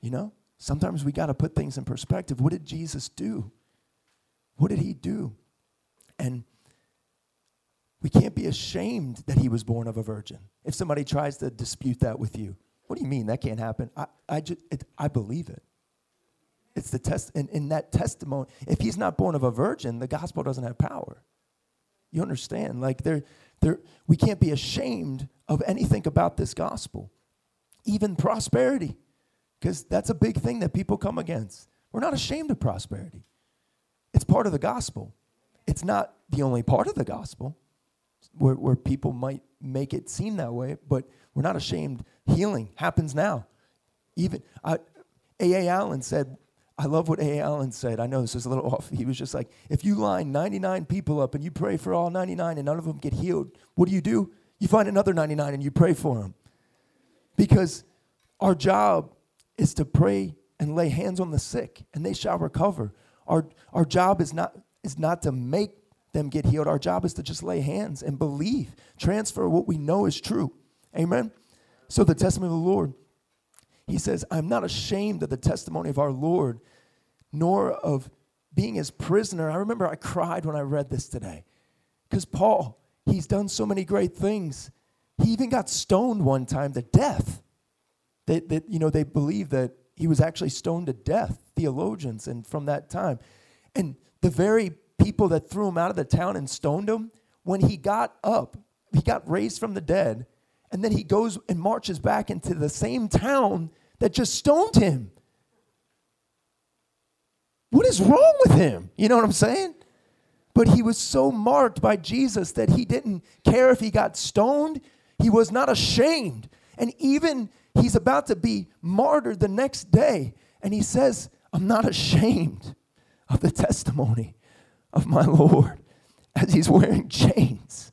You know, sometimes we got to put things in perspective. What did Jesus do? What did he do? And we can't be ashamed that he was born of a virgin. If somebody tries to dispute that with you, what do you mean that can't happen? I, I, just, it, I believe it. It's the test, and in that testimony, if he's not born of a virgin, the gospel doesn't have power. You understand? Like there, there, we can't be ashamed of anything about this gospel, even prosperity, because that's a big thing that people come against. We're not ashamed of prosperity. It's part of the gospel. It's not the only part of the gospel where, where people might make it seem that way, but we're not ashamed. Healing happens now. Even uh, A.A. Allen said, I love what A. Allen said. I know this is a little <laughs> off. He was just like, if you line 99 people up and you pray for all 99 and none of them get healed, what do you do? You find another 99 and you pray for them. Because our job is to pray and lay hands on the sick and they shall recover. Our, our job is not, is not to make them get healed. Our job is to just lay hands and believe, transfer what we know is true. Amen. So the testimony of the Lord, he says, I'm not ashamed of the testimony of our Lord, nor of being his prisoner. I remember I cried when I read this today. Because Paul, he's done so many great things. He even got stoned one time to death. That, you know, they believe that he was actually stoned to death, theologians, and from that time. And the very people that threw him out of the town and stoned him, when he got up, he got raised from the dead, and then he goes and marches back into the same town that just stoned him. What is wrong with him? You know what I'm saying? But he was so marked by Jesus that he didn't care if he got stoned. He was not ashamed. And even he's about to be martyred the next day, and he says, I'm not ashamed of the testimony of my Lord as he's wearing <laughs> chains.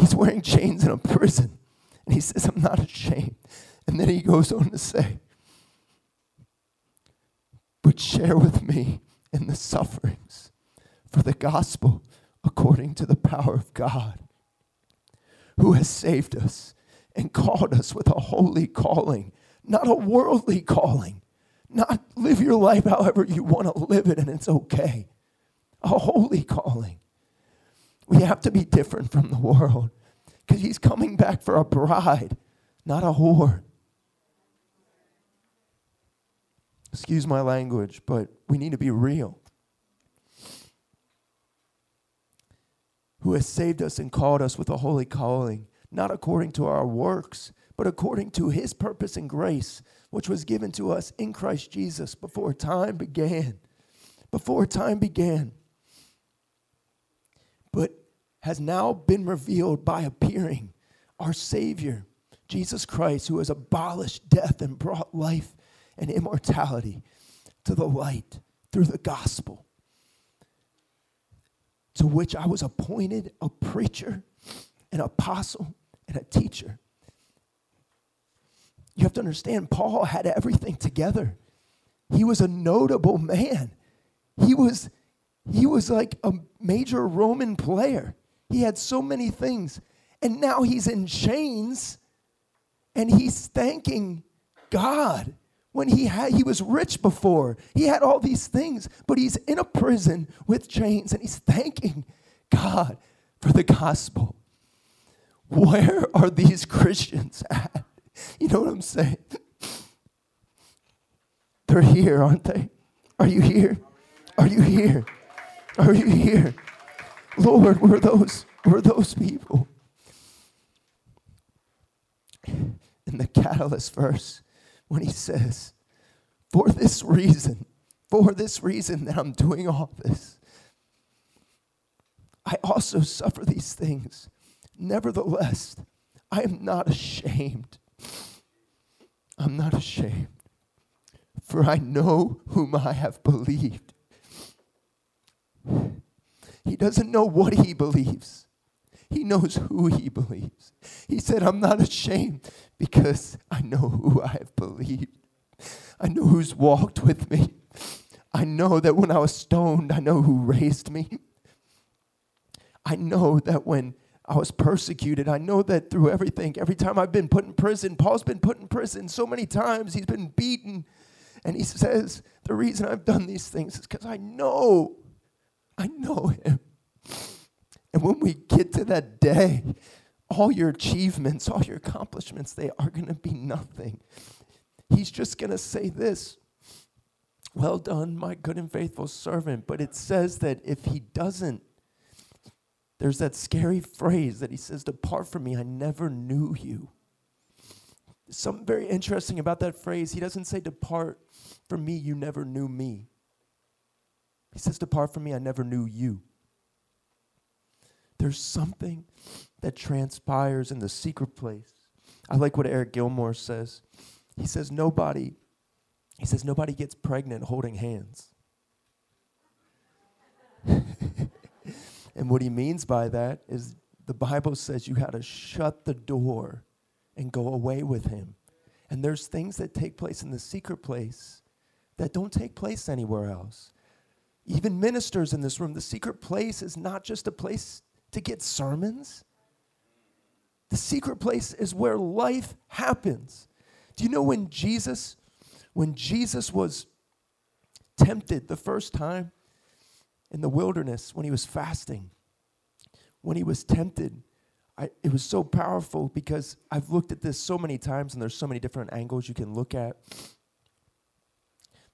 He's wearing chains in a prison. And he says, I'm not ashamed. And then he goes on to say, But share with me in the sufferings for the gospel according to the power of God, who has saved us and called us with a holy calling, not a worldly calling. Not live your life however you want to live it and it's okay a holy calling. We have to be different from the world because he's coming back for a bride, not a whore. Excuse my language, but we need to be real. Who has saved us and called us with a holy calling, not according to our works, but according to his purpose and grace, which was given to us in Christ Jesus before time began. Before time began but has now been revealed by appearing our Savior, Jesus Christ, who has abolished death and brought life and immortality to the light through the gospel, to which I was appointed a preacher, an apostle, and a teacher. you have to understand, Paul had everything together. He was a notable man. He was, he was like a major Roman player. He had so many things. And now he's in chains and he's thanking God when he had he was rich before. He had all these things, but he's in a prison with chains and he's thanking God for the gospel. Where are these Christians at? You know what I'm saying? They're here, aren't they? Are you here? Are you here? Are you here? <laughs> Lord, we're those, we're those people. In the catalyst verse, when he says, For this reason, for this reason that I'm doing all this, I also suffer these things. Nevertheless, I am not ashamed. I'm not ashamed, for I know whom I have believed. He doesn't know what he believes. He knows who he believes. He said, I'm not ashamed because I know who I have believed. I know who's walked with me. I know that when I was stoned, I know who raised me. I know that when I was persecuted, I know that through everything, every time I've been put in prison, Paul's been put in prison so many times, he's been beaten. And he says, The reason I've done these things is because I know, I know him. And when we get to that day, all your achievements, all your accomplishments, they are going to be nothing. He's just going to say this Well done, my good and faithful servant. But it says that if he doesn't, there's that scary phrase that he says, Depart from me, I never knew you. Something very interesting about that phrase. He doesn't say, Depart from me, you never knew me. He says, Depart from me, I never knew you. There's something that transpires in the secret place. I like what Eric Gilmour says. He says, Nobody, he says, nobody gets pregnant holding hands. <laughs> and what he means by that is the Bible says you got to shut the door and go away with him. And there's things that take place in the secret place that don't take place anywhere else. Even ministers in this room, the secret place is not just a place to get sermons. The secret place is where life happens. Do you know when Jesus when Jesus was tempted the first time in the wilderness when he was fasting? When he was tempted, I, it was so powerful because I've looked at this so many times and there's so many different angles you can look at.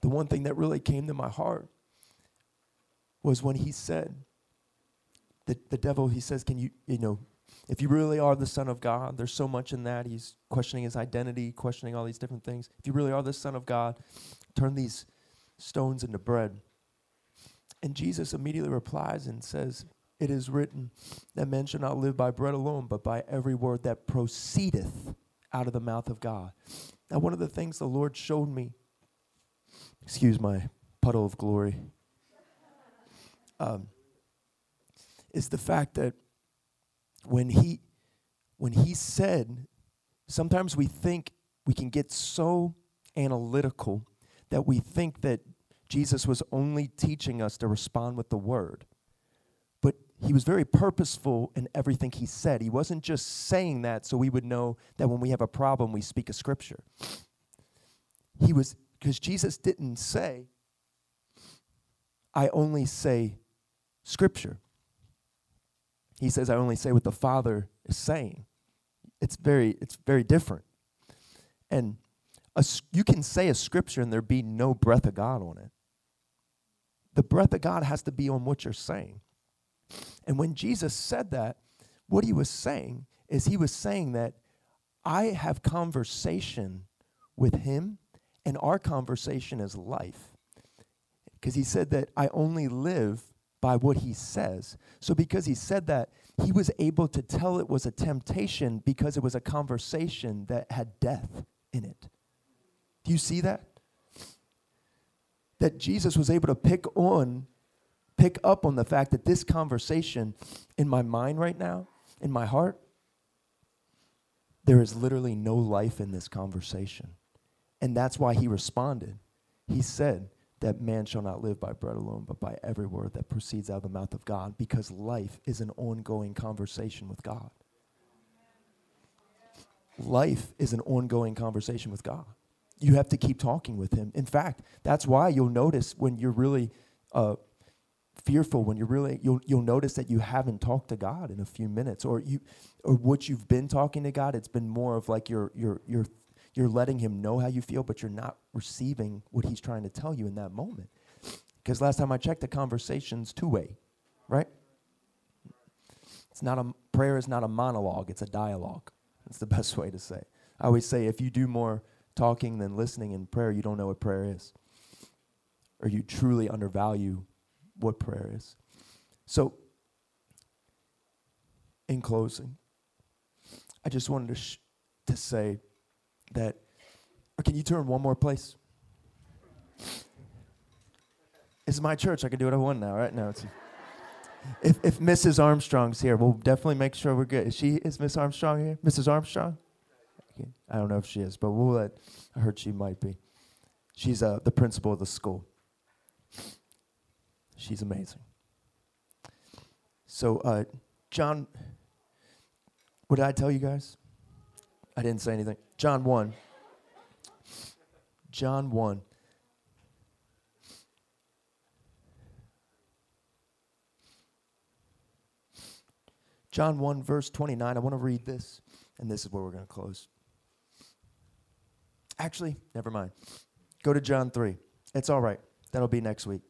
The one thing that really came to my heart was when he said, the, the devil, he says, Can you, you know, if you really are the Son of God, there's so much in that. He's questioning his identity, questioning all these different things. If you really are the Son of God, turn these stones into bread. And Jesus immediately replies and says, It is written that man shall not live by bread alone, but by every word that proceedeth out of the mouth of God. Now, one of the things the Lord showed me, excuse my puddle of glory. Um, is the fact that when he when he said sometimes we think we can get so analytical that we think that Jesus was only teaching us to respond with the word. But he was very purposeful in everything he said. He wasn't just saying that so we would know that when we have a problem, we speak a scripture. He was, because Jesus didn't say, I only say scripture. He says, I only say what the Father is saying. It's very, it's very different. And a, you can say a scripture and there be no breath of God on it. The breath of God has to be on what you're saying. And when Jesus said that, what he was saying is he was saying that I have conversation with him, and our conversation is life. Because he said that I only live by what he says. So, because he said that, he was able to tell it was a temptation because it was a conversation that had death in it. Do you see that? That Jesus was able to pick on, pick up on the fact that this conversation in my mind right now, in my heart, there is literally no life in this conversation. And that's why he responded. He said that man shall not live by bread alone, but by every word that proceeds out of the mouth of God, because life is an ongoing conversation with God. Life is an ongoing conversation with God. You have to keep talking with Him. In fact, that's why you'll notice when you're really uh, fearful, when you're really, you'll, you'll notice that you haven't talked to God in a few minutes, or you, or what you've been talking to God, it's been more of like your your you're, you're letting Him know how you feel, but you're not receiving what He's trying to tell you in that moment. Because last time I checked, the conversation's two way, right? It's not a prayer is not a monologue; it's a dialogue. That's the <laughs> best way to say. I always say if you do more talking than listening in prayer, you don't know what prayer is, or you truly undervalue what prayer is. So, in closing, I just wanted to sh- to say that. Can you turn one more place? It's my church. I can do what I want now, right? now. If, if Mrs. Armstrong's here, we'll definitely make sure we're good. Is she is Miss Armstrong here? Mrs. Armstrong? I don't know if she is, but we'll let. I heard she might be. She's uh, the principal of the school. She's amazing. So, uh, John, what did I tell you guys? I didn't say anything. John 1. John 1. John 1, verse 29. I want to read this, and this is where we're going to close. Actually, never mind. Go to John 3. It's all right. That'll be next week.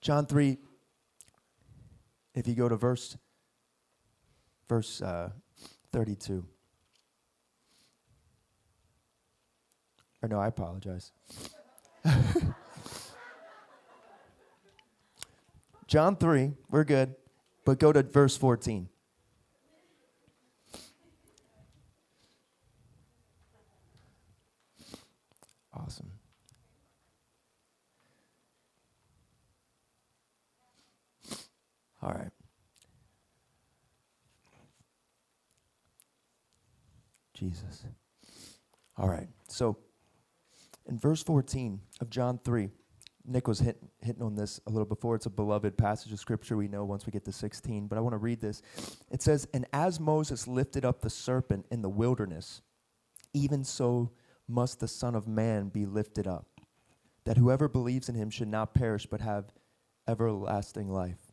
John 3, if you go to verse, verse uh, 32. Or no, I apologize. <laughs> John 3, we're good. But go to verse 14. Awesome. All right. Jesus. All right. So in verse 14 of John 3, Nick was hit, hitting on this a little before. It's a beloved passage of scripture we know once we get to 16, but I want to read this. It says, And as Moses lifted up the serpent in the wilderness, even so must the Son of Man be lifted up, that whoever believes in him should not perish but have everlasting life.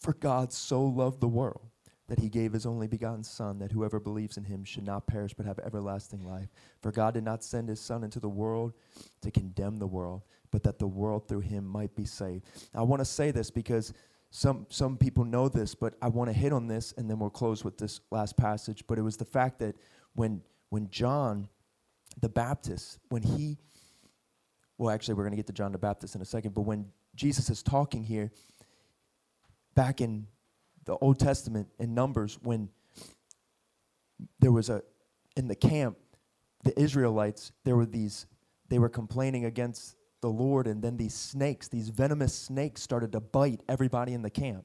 For God so loved the world that he gave his only begotten Son, that whoever believes in him should not perish but have everlasting life. For God did not send his Son into the world to condemn the world, but that the world through him might be saved. I want to say this because some, some people know this, but I want to hit on this and then we'll close with this last passage. But it was the fact that when, when John the Baptist, when he, well, actually, we're going to get to John the Baptist in a second, but when Jesus is talking here, back in the Old Testament in Numbers, when there was a, in the camp, the Israelites, there were these, they were complaining against the Lord, and then these snakes, these venomous snakes, started to bite everybody in the camp.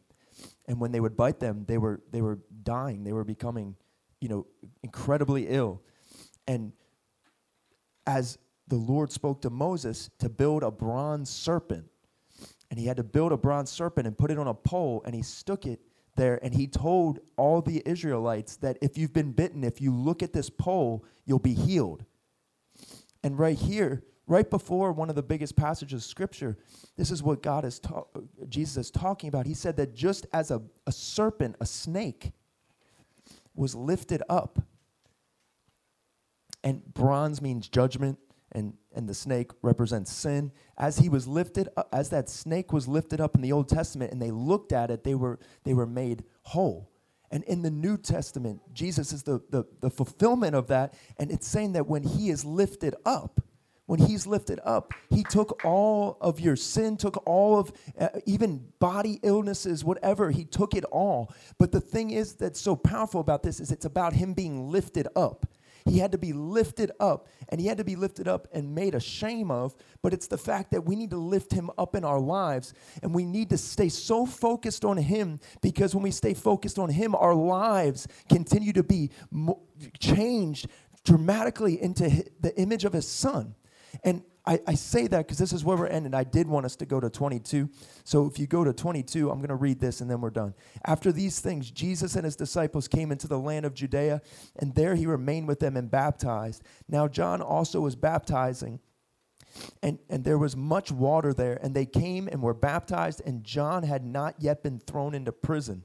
And when they would bite them, they were they were dying. They were becoming, you know, incredibly ill. And as the Lord spoke to Moses to build a bronze serpent, and he had to build a bronze serpent and put it on a pole, and he stuck it there, and he told all the Israelites that if you've been bitten, if you look at this pole, you'll be healed. And right here, right before one of the biggest passages of scripture this is what god is ta- jesus is talking about he said that just as a, a serpent a snake was lifted up and bronze means judgment and, and the snake represents sin as he was lifted up, as that snake was lifted up in the old testament and they looked at it they were they were made whole and in the New Testament, Jesus is the, the, the fulfillment of that. And it's saying that when he is lifted up, when he's lifted up, he took all of your sin, took all of uh, even body illnesses, whatever, he took it all. But the thing is that's so powerful about this is it's about him being lifted up. He had to be lifted up, and he had to be lifted up and made a shame of. But it's the fact that we need to lift him up in our lives, and we need to stay so focused on him because when we stay focused on him, our lives continue to be changed dramatically into the image of his son. And I, I say that because this is where we're ending. I did want us to go to 22. So if you go to 22, I'm going to read this and then we're done. After these things, Jesus and his disciples came into the land of Judea, and there he remained with them and baptized. Now, John also was baptizing. And, and there was much water there, and they came and were baptized, and John had not yet been thrown into prison.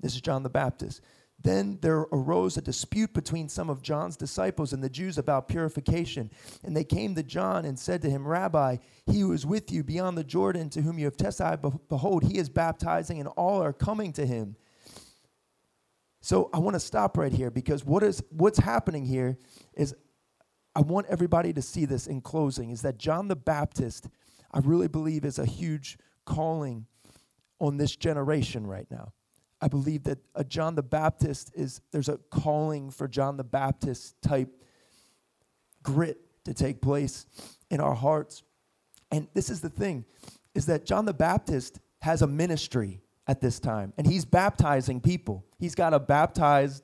This is John the Baptist. Then there arose a dispute between some of John's disciples and the Jews about purification. And they came to John and said to him, Rabbi, he who is with you beyond the Jordan, to whom you have testified, behold, he is baptizing, and all are coming to him. So I want to stop right here because what is what's happening here is I want everybody to see this in closing is that John the Baptist, I really believe, is a huge calling on this generation right now. I believe that a John the Baptist is, there's a calling for John the Baptist type grit to take place in our hearts. And this is the thing, is that John the Baptist has a ministry at this time, and he's baptizing people. He's got a baptized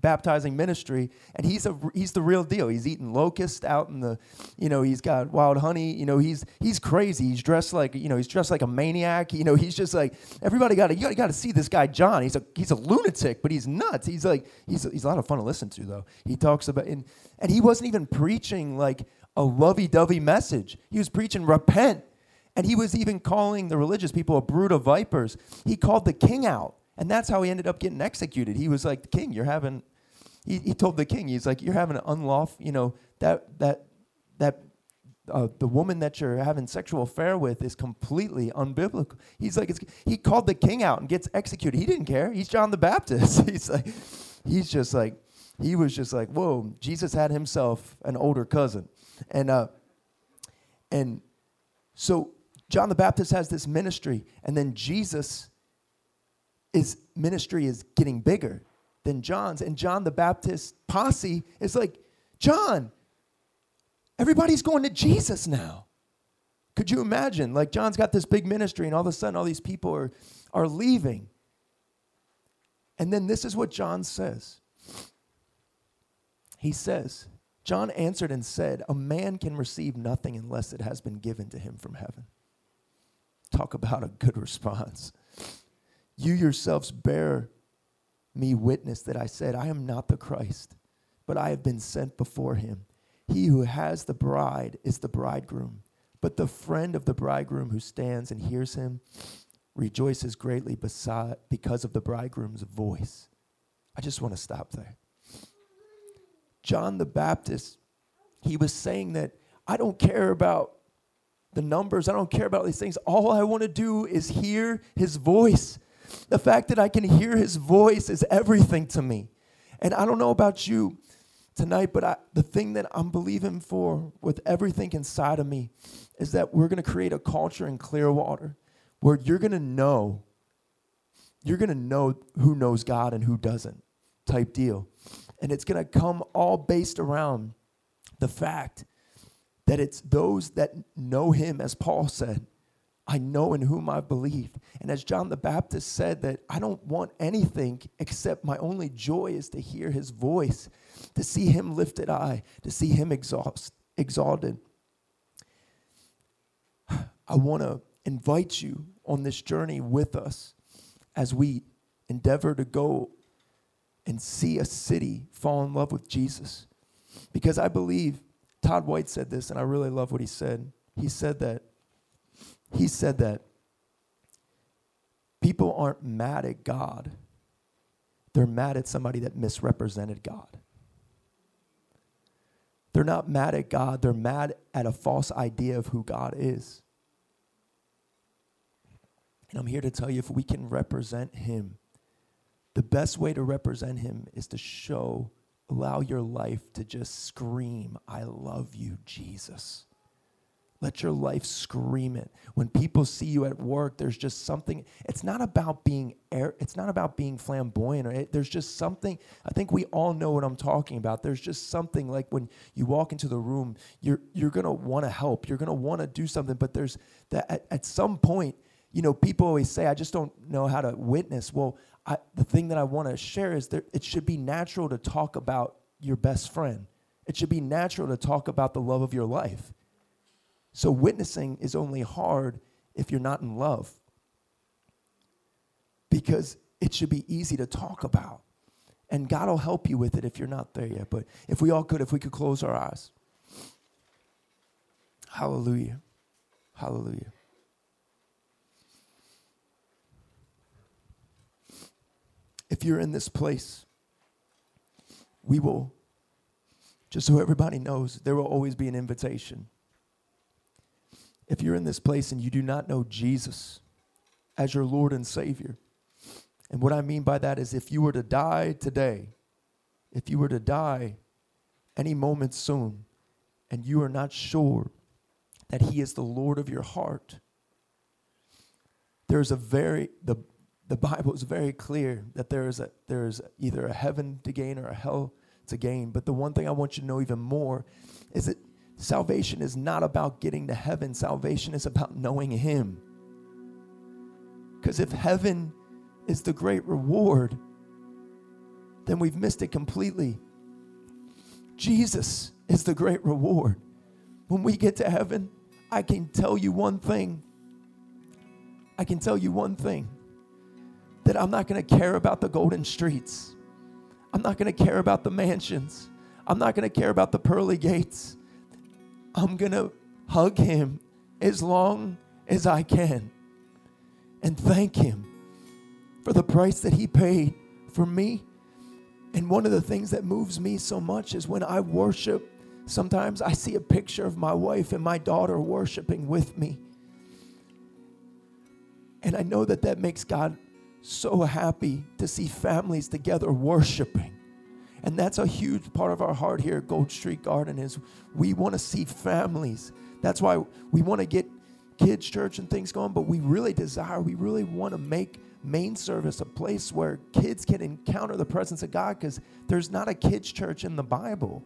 baptizing ministry and he's a he's the real deal. He's eating locust out in the you know he's got wild honey you know he's he's crazy. He's dressed like you know he's dressed like a maniac. You know he's just like everybody got to you got to see this guy john. He's a he's a lunatic but he's nuts. He's like he's he's a lot of fun to listen to though. He talks about and and he wasn't even preaching like a lovey-dovey message. He was preaching repent. And he was even calling the religious people a brood of vipers. He called the king out and that's how he ended up getting executed. He was like, King, you're having, he, he told the king, he's like, you're having an unlawful, you know, that, that, that, uh, the woman that you're having sexual affair with is completely unbiblical. He's like, he called the king out and gets executed. He didn't care. He's John the Baptist. <laughs> he's like, he's just like, he was just like, whoa, Jesus had himself an older cousin. And, uh, and so John the Baptist has this ministry, and then Jesus his ministry is getting bigger than John's. And John the Baptist posse is like, John, everybody's going to Jesus now. Could you imagine? Like, John's got this big ministry, and all of a sudden, all these people are, are leaving. And then this is what John says. He says, John answered and said, A man can receive nothing unless it has been given to him from heaven. Talk about a good response. You yourselves bear me witness that I said, I am not the Christ, but I have been sent before him. He who has the bride is the bridegroom, but the friend of the bridegroom who stands and hears him rejoices greatly beside, because of the bridegroom's voice. I just want to stop there. John the Baptist, he was saying that I don't care about the numbers, I don't care about these things. All I want to do is hear his voice. The fact that I can hear his voice is everything to me. And I don't know about you tonight, but I, the thing that I'm believing for with everything inside of me is that we're going to create a culture in Clearwater where you're going to know, you're going to know who knows God and who doesn't type deal. And it's going to come all based around the fact that it's those that know him, as Paul said, I know in whom I believed. And as John the Baptist said, that I don't want anything except my only joy is to hear his voice, to see him lifted high, to see him exhaust, exalted. I want to invite you on this journey with us as we endeavor to go and see a city fall in love with Jesus. Because I believe, Todd White said this, and I really love what he said. He said that he said that people aren't mad at God, they're mad at somebody that misrepresented God. They're not mad at God, they're mad at a false idea of who God is. And I'm here to tell you if we can represent Him, the best way to represent Him is to show, allow your life to just scream, I love you, Jesus. Let your life scream it. When people see you at work, there's just something. It's not about being air, it's not about being flamboyant. Or it, there's just something. I think we all know what I'm talking about. There's just something like when you walk into the room, you're you're gonna want to help. You're gonna want to do something. But there's that at, at some point, you know, people always say, "I just don't know how to witness." Well, I, the thing that I want to share is that it should be natural to talk about your best friend. It should be natural to talk about the love of your life so witnessing is only hard if you're not in love. Because it should be easy to talk about. And God will help you with it if you're not there yet. But if we all could, if we could close our eyes. Hallelujah. Hallelujah. If you're in this place, we will, just so everybody knows, there will always be an invitation. If you're in this place and you do not know Jesus as your Lord and Savior, and what I mean by that is if you were to die today, if you were to die any moment soon, and you are not sure that He is the Lord of your heart, there's a very, the, the Bible is very clear that there is, a, there is either a heaven to gain or a hell to gain. But the one thing I want you to know even more is that Salvation is not about getting to heaven, salvation is about knowing Him. Because if heaven is the great reward, then we've missed it completely. Jesus is the great reward. When we get to heaven, I can tell you one thing. I can tell you one thing that I'm not going to care about the golden streets. I'm not going to care about the mansions. I'm not going to care about the pearly gates. I'm going to hug him as long as I can and thank him for the price that he paid for me. And one of the things that moves me so much is when I worship, sometimes I see a picture of my wife and my daughter worshiping with me. And I know that that makes God so happy to see families together worshiping. And that's a huge part of our heart here at Gold Street Garden is we want to see families. That's why we want to get kids church and things going, but we really desire, we really want to make main service a place where kids can encounter the presence of God because there's not a kids church in the Bible.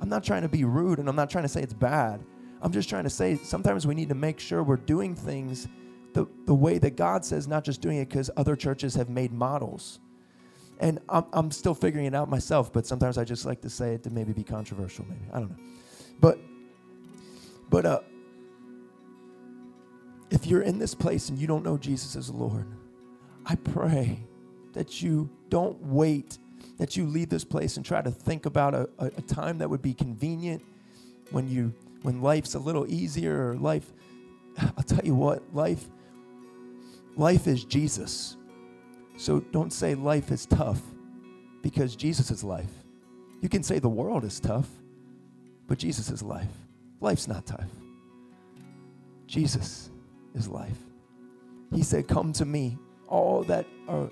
I'm not trying to be rude and I'm not trying to say it's bad. I'm just trying to say sometimes we need to make sure we're doing things the, the way that God says, not just doing it because other churches have made models. And I'm, I'm still figuring it out myself, but sometimes I just like to say it to maybe be controversial, maybe. I don't know. But, but, uh, if you're in this place and you don't know Jesus as Lord, I pray that you don't wait, that you leave this place and try to think about a, a, a, time that would be convenient when you when life's a little easier or life <sighs> I'll tell you what, life life is Jesus. So don't say life is tough because Jesus is life. You can say the world is tough, but Jesus is life. Life's not tough. Jesus is life. He said, Come to me, all that are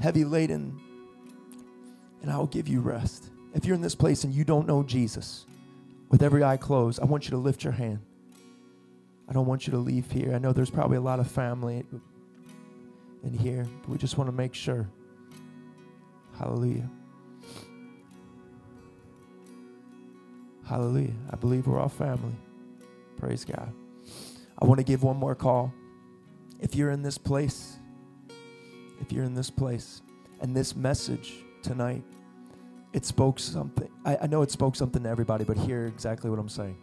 heavy laden, and I will give you rest. If you're in this place and you don't know Jesus, with every eye closed, I want you to lift your hand. I don't want you to leave here. I know there's probably a lot of family in here. We just want to make sure. Hallelujah. Hallelujah. I believe we're all family. Praise God. I want to give one more call. If you're in this place, if you're in this place, and this message tonight, it spoke something. I, I know it spoke something to everybody, but hear exactly what I'm saying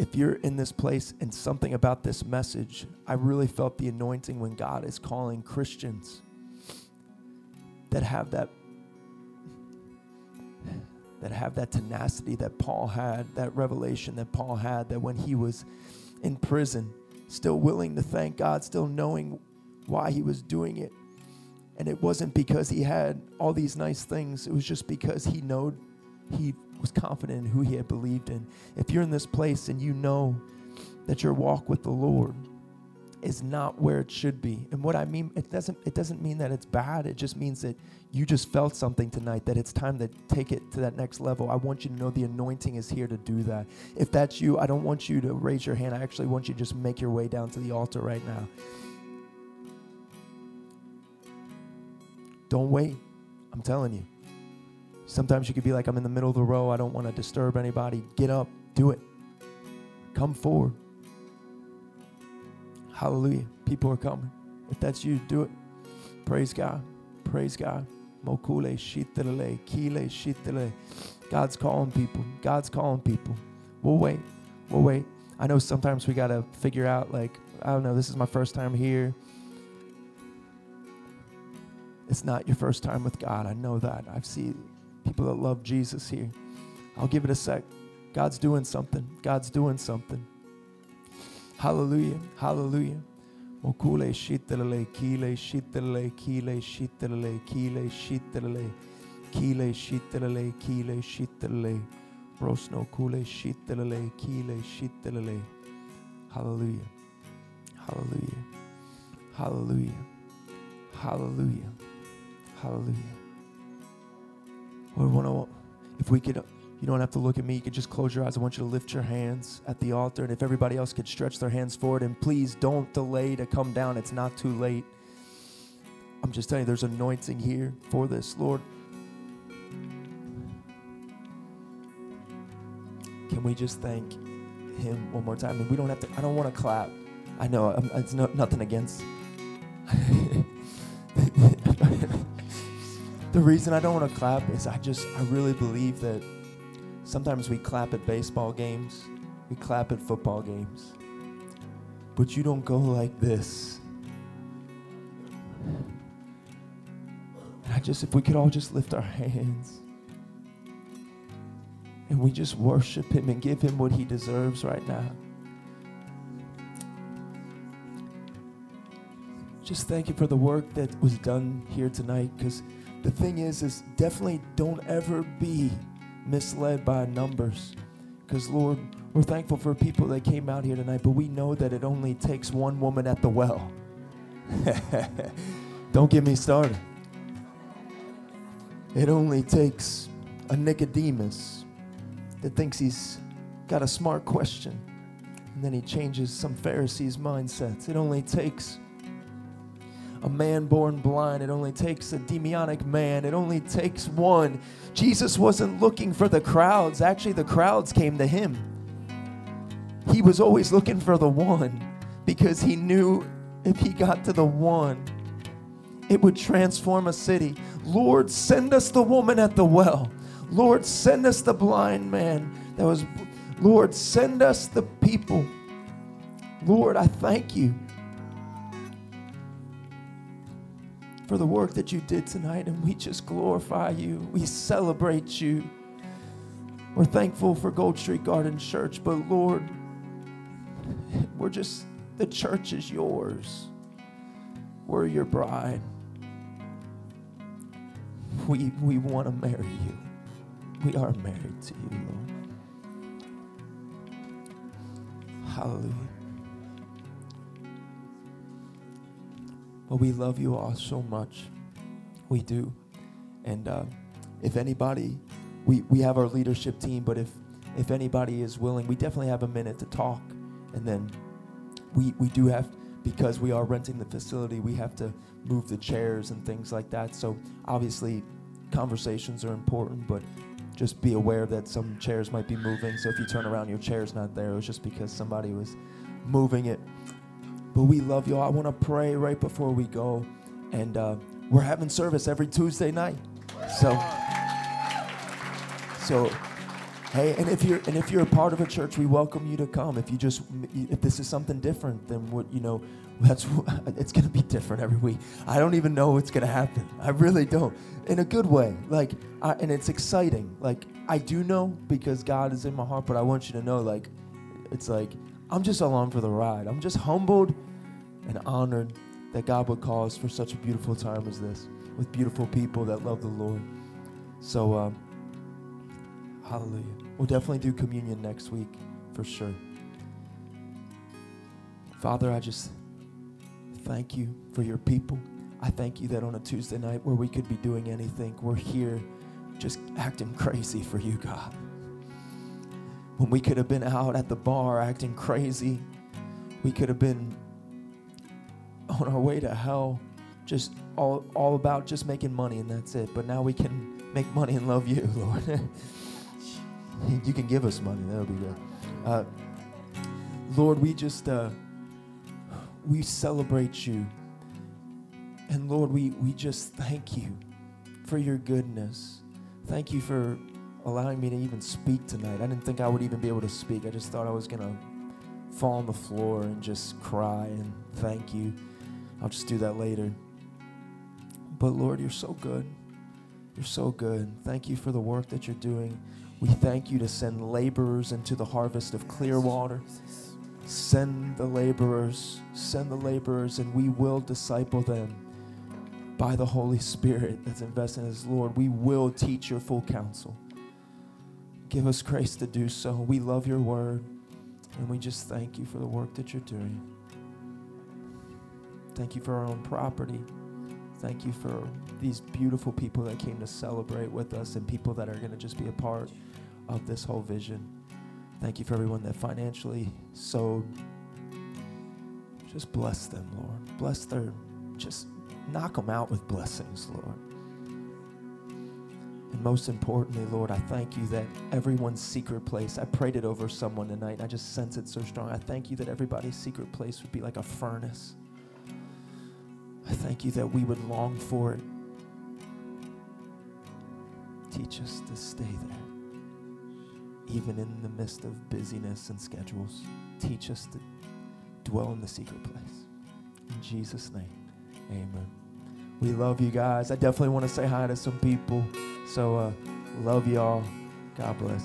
if you're in this place and something about this message, I really felt the anointing when God is calling Christians that have that that have that tenacity that Paul had, that revelation that Paul had that when he was in prison, still willing to thank God, still knowing why he was doing it. And it wasn't because he had all these nice things, it was just because he knowed he was confident in who he had believed in. If you're in this place and you know that your walk with the Lord is not where it should be. And what I mean, it doesn't it doesn't mean that it's bad. It just means that you just felt something tonight that it's time to take it to that next level. I want you to know the anointing is here to do that. If that's you, I don't want you to raise your hand. I actually want you to just make your way down to the altar right now. Don't wait. I'm telling you. Sometimes you could be like, I'm in the middle of the row. I don't want to disturb anybody. Get up, do it. Come forward. Hallelujah. People are coming. If that's you, do it. Praise God. Praise God. Mokule shitilele, kile shitile. God's calling people. God's calling people. We'll wait. We'll wait. I know sometimes we got to figure out, like, I don't know, this is my first time here. It's not your first time with God. I know that. I've seen people that love Jesus here. I'll give it a sec. God's doing something. God's doing something. Hallelujah. Hallelujah. Mokule shitelele, kile shitelele, kile shitelele, kile shitelele, kile shitelele, kile shitelele. Brosno kule shitelele, kile shitelele. Hallelujah. Hallelujah. Hallelujah. Hallelujah. Hallelujah. Lord, wanna, if we could, you don't have to look at me. You could just close your eyes. I want you to lift your hands at the altar. And if everybody else could stretch their hands forward, and please don't delay to come down. It's not too late. I'm just telling you, there's anointing here for this. Lord, can we just thank Him one more time? And we don't have to, I don't want to clap. I know it's no, nothing against. <laughs> the reason I don't want to clap is I just, I really believe that sometimes we clap at baseball games, we clap at football games, but you don't go like this. And I just, if we could all just lift our hands and we just worship Him and give Him what He deserves right now. Just thank you for the work that was done here tonight because the thing is, is definitely don't ever be misled by numbers. Because, Lord, we're thankful for people that came out here tonight, but we know that it only takes one woman at the well. <laughs> don't get me started. It only takes a Nicodemus that thinks he's got a smart question, and then he changes some Pharisees' mindsets. It only takes a man born blind. It only takes a demonic man. It only takes one. Jesus wasn't looking for the crowds. Actually, the crowds came to him. He was always looking for the one because he knew if he got to the one, it would transform a city. Lord, send us the woman at the well. Lord, send us the blind man that was. Lord, send us the people. Lord, I thank you for the work that you did tonight, and we just glorify you. We celebrate you. We're thankful for Gold Street Garden Church, but Lord, we're just, the church is yours. We're your bride. We, we want to marry you. We are married to you, Lord. Hallelujah. Well, we love you all so much. We do. And uh, if anybody, we, we have our leadership team, but if, if anybody is willing, we definitely have a minute to talk. And then we, we do have, because we are renting the facility, we have to move the chairs and things like that. So obviously, conversations are important, but just be aware that some chairs might be moving. So if you turn around, your chair's not there. It was just because somebody was moving it. But we love you all. I want to pray right before we go. And uh, we're having service every Tuesday night. So, so, hey, and if you're and if you're a part of a church, we welcome you to come. If you just if this is something different than what you know, that's it's gonna be different every week. I don't even know what's gonna happen. I really don't, in a good way. Like, I, and it's exciting. Like I do know because God is in my heart, but I want you to know, like, it's like I'm just along for the ride. I'm just humbled and honored that God would call us for such a beautiful time as this with beautiful people that love the Lord. So, um, hallelujah. We'll definitely do communion next week for sure. Father, I just thank you for your people. I thank you that on a Tuesday night where we could be doing anything, we're here just acting <laughs> crazy for you, God. When we could have been out at the bar acting crazy, we could have been on our way to hell, just all, all about just making money and that's it. But now we can make money and love you, <laughs> Lord. you can give us money, that'll be good. Uh, Lord, we just uh, we celebrate you. And Lord, we, we just thank you for your goodness. Thank you for allowing me to even speak tonight. I didn't think I would even be able to speak. I just thought I was going to fall on the floor and just cry and thank you. I'll just do that later. But Lord, you're so good. You're so good. Thank you for the work that you're doing. We thank you to send laborers into the harvest of clear water. Send the laborers, send the laborers, and we will disciple them by the Holy Spirit that's invested in us. Lord, we will teach your full counsel. Give us grace to do so. We love your word, and we just thank you for the work that you're doing. Thank you for our own property. Thank you for these beautiful people that came to celebrate with us and people that are going to just be a part of this whole vision. Thank you for everyone that financially sowed. Just bless them, Lord. Bless their, just knock them out with blessings, Lord. And most importantly, Lord, I thank you that everyone's secret place, I prayed it over someone tonight, and I just sense it so strong. I thank you that everybody's secret place would be like a furnace. I thank you that we would long for it. Teach us to stay there, even in the midst of busyness and schedules. Teach us to dwell in the secret place. In Jesus' name, amen. We love you guys. I definitely want to say hi to some people. So, uh, love y'all. God bless.